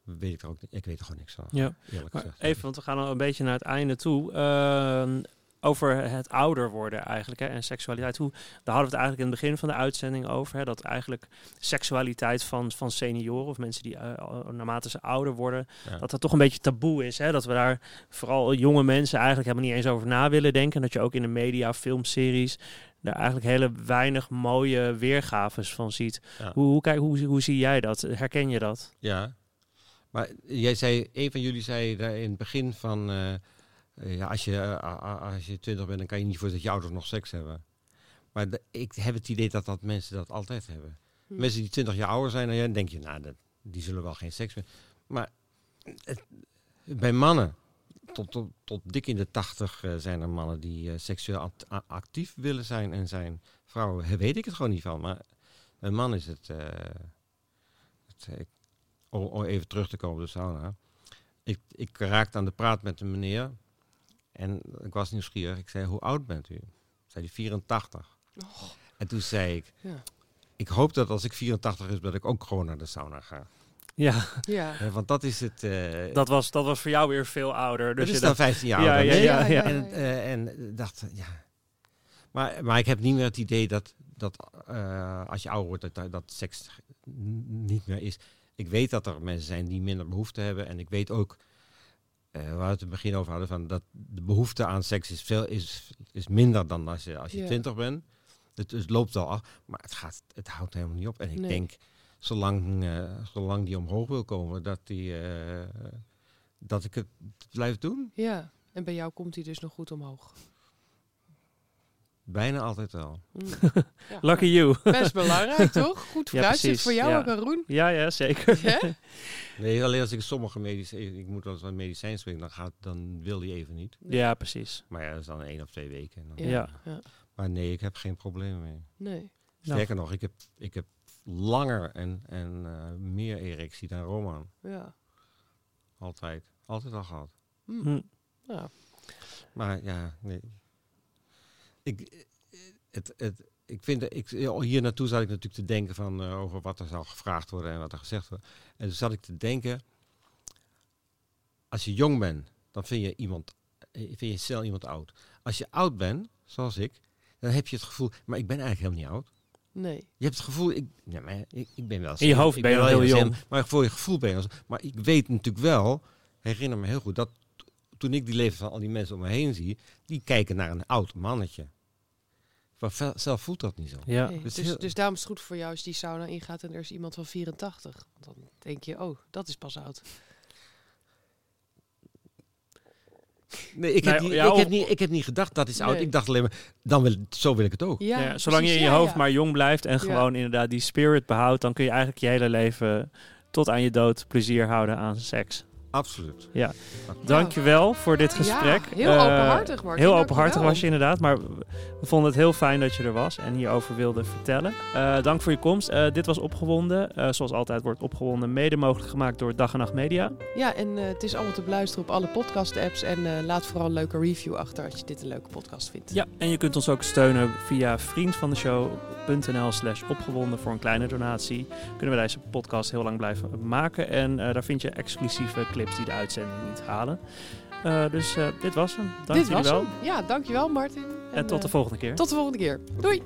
weet ik er ook. Ik weet er gewoon niks van. ja. Eerlijk Maar gezegd. even, want we gaan al een beetje naar het einde toe. Over het ouder worden eigenlijk hè, en seksualiteit. Hoe, daar hadden we het eigenlijk in het begin van de uitzending over. Hè, dat eigenlijk seksualiteit van, van senioren of mensen die eh, naarmate ze ouder worden, Ja. dat dat toch een beetje taboe is. Hè? Dat we daar vooral jonge mensen eigenlijk helemaal niet eens over na willen denken. En dat je ook in de media, filmseries, daar eigenlijk hele weinig mooie weergaves van ziet. Ja. Hoe, hoe, kijk, hoe, hoe zie jij dat? Herken je dat? Ja, maar jij zei, een van jullie zei daar in het begin van, eh, ja, als je, eh, als je twintig bent, dan kan je niet voor dat je ouders nog seks hebben. Maar de- ik heb het idee dat, dat mensen dat altijd hebben. Hm. Mensen die twintig jaar ouder zijn dan jij, dan denk je, nou, dat, die zullen wel geen seks meer. Maar het- bij mannen, tot, tot, tot dik in de tachtig eh, zijn er mannen die eh, seksueel actief willen zijn en zijn. Vrouwen eh, weet ik het gewoon niet van, maar een man is het. eh, het eh, om, om even terug te komen op de sauna. Ik, ik raakte aan de praat met een meneer en ik was nieuwsgierig. Ik zei, hoe oud bent u? Zei hij, 84. Och, En toen zei ik, ja. ik hoop dat als ik 84 is, dat ik ook gewoon naar de sauna ga. Ja, Ja. Eh, want dat is het. eh dat was, dat was voor jou weer veel ouder. dat Dus is je dan dacht, 15 jaar Ja, ouder. ja, ja, ja. En, eh, en dacht, ja. Maar, maar ik heb niet meer het idee dat, dat eh, als je ouder wordt, dat, dat, dat seks niet meer is. Ik weet dat er mensen zijn die minder behoefte hebben. En ik weet ook, eh waar we het in het begin over hadden, van dat de behoefte aan seks is, veel, is, is minder dan als je, als je Ja. 20 bent. Het, het loopt wel af, maar het, gaat, het houdt helemaal niet op. En ik Nee. denk, zolang, eh, zolang die omhoog wil komen, dat, die, eh, dat ik het blijf doen. ja. En bij jou komt hij dus nog goed omhoog. Bijna altijd wel. Ja. lucky you. Best belangrijk, toch? Goed Ja, vooruitzicht voor jou Ja. Ja, ja, zeker. Hè? Nee, alleen als ik sommige medicijnen, ik moet wel eens wat medicijn spreken, dan, gaat, dan wil die even niet. Ja, precies. Maar ja, dat is dan één of twee weken. En dan- Ja. ja. Maar nee, ik heb geen probleem mee. Nee. Sterker nog, ik heb, ik heb langer en, en eh, meer erectie dan Roman. Ja. Altijd. Altijd al gehad. Hm. Hm. Ja. Maar ja, nee. Ik, eh, het, het, ik vind, dat- ik, hier naartoe zat ik natuurlijk te denken van, eh, over wat er zou gevraagd worden en wat er gezegd wordt. En toen zat ik te denken, als je jong bent, dan vind je iemand, eh, vind je snel iemand oud. Als je oud bent, zoals ik, dan heb je het gevoel, maar ik ben eigenlijk helemaal niet oud. Nee. Je hebt het gevoel, ik, ja, maar ik, ik ben wel... In je hoofd ik ben je wel heel jong. Maar voor je gevoel ben je... Maar ik weet natuurlijk wel, herinner me heel goed, dat toen ik die leven van al die mensen om me heen zie, die kijken naar een oud mannetje. Maar zelf voelt dat niet zo. Ja. Nee. Dus Dus, dus daarom is het goed voor jou als die sauna ingaat en er is iemand van 84. Want dan denk je, oh, dat is pas oud. Nee, ik, Nee, heb, niet, ja, ik, heb, niet, ik heb niet gedacht dat is oud. Nee. Ik dacht alleen maar, dan wil, zo wil ik het ook. Ja, Ja, zolang je in je Ja, hoofd ja. maar jong blijft en Ja. gewoon inderdaad die spirit behoudt, dan kun je eigenlijk je hele leven tot aan je dood plezier houden aan seks. Absoluut. Ja. Dankjewel voor dit gesprek. Ja, heel Eh, openhartig, Martin. Heel openhartig was je inderdaad, maar we vonden het heel fijn dat je er was en hierover wilde vertellen. Eh, dank voor je komst. Eh, dit was Opgewonden. Eh, zoals altijd wordt Opgewonden mede mogelijk gemaakt door Dag en Nacht Media. Ja, en het is allemaal te beluisteren op alle podcast-apps. En eh, laat vooral een leuke review achter als je dit een leuke podcast vindt. Ja, en je kunt ons ook steunen via vriendvandeshow.nl slash opgewonden voor een kleine donatie. Kunnen we deze podcast heel lang blijven maken. En eh, daar vind je exclusieve clips die de uitzending niet halen. Eh, dus eh, dit was hem. Dank Dit was wel. hem. Ja, dankjewel Martin. En tot de eh, volgende keer. tot de volgende keer. Doei!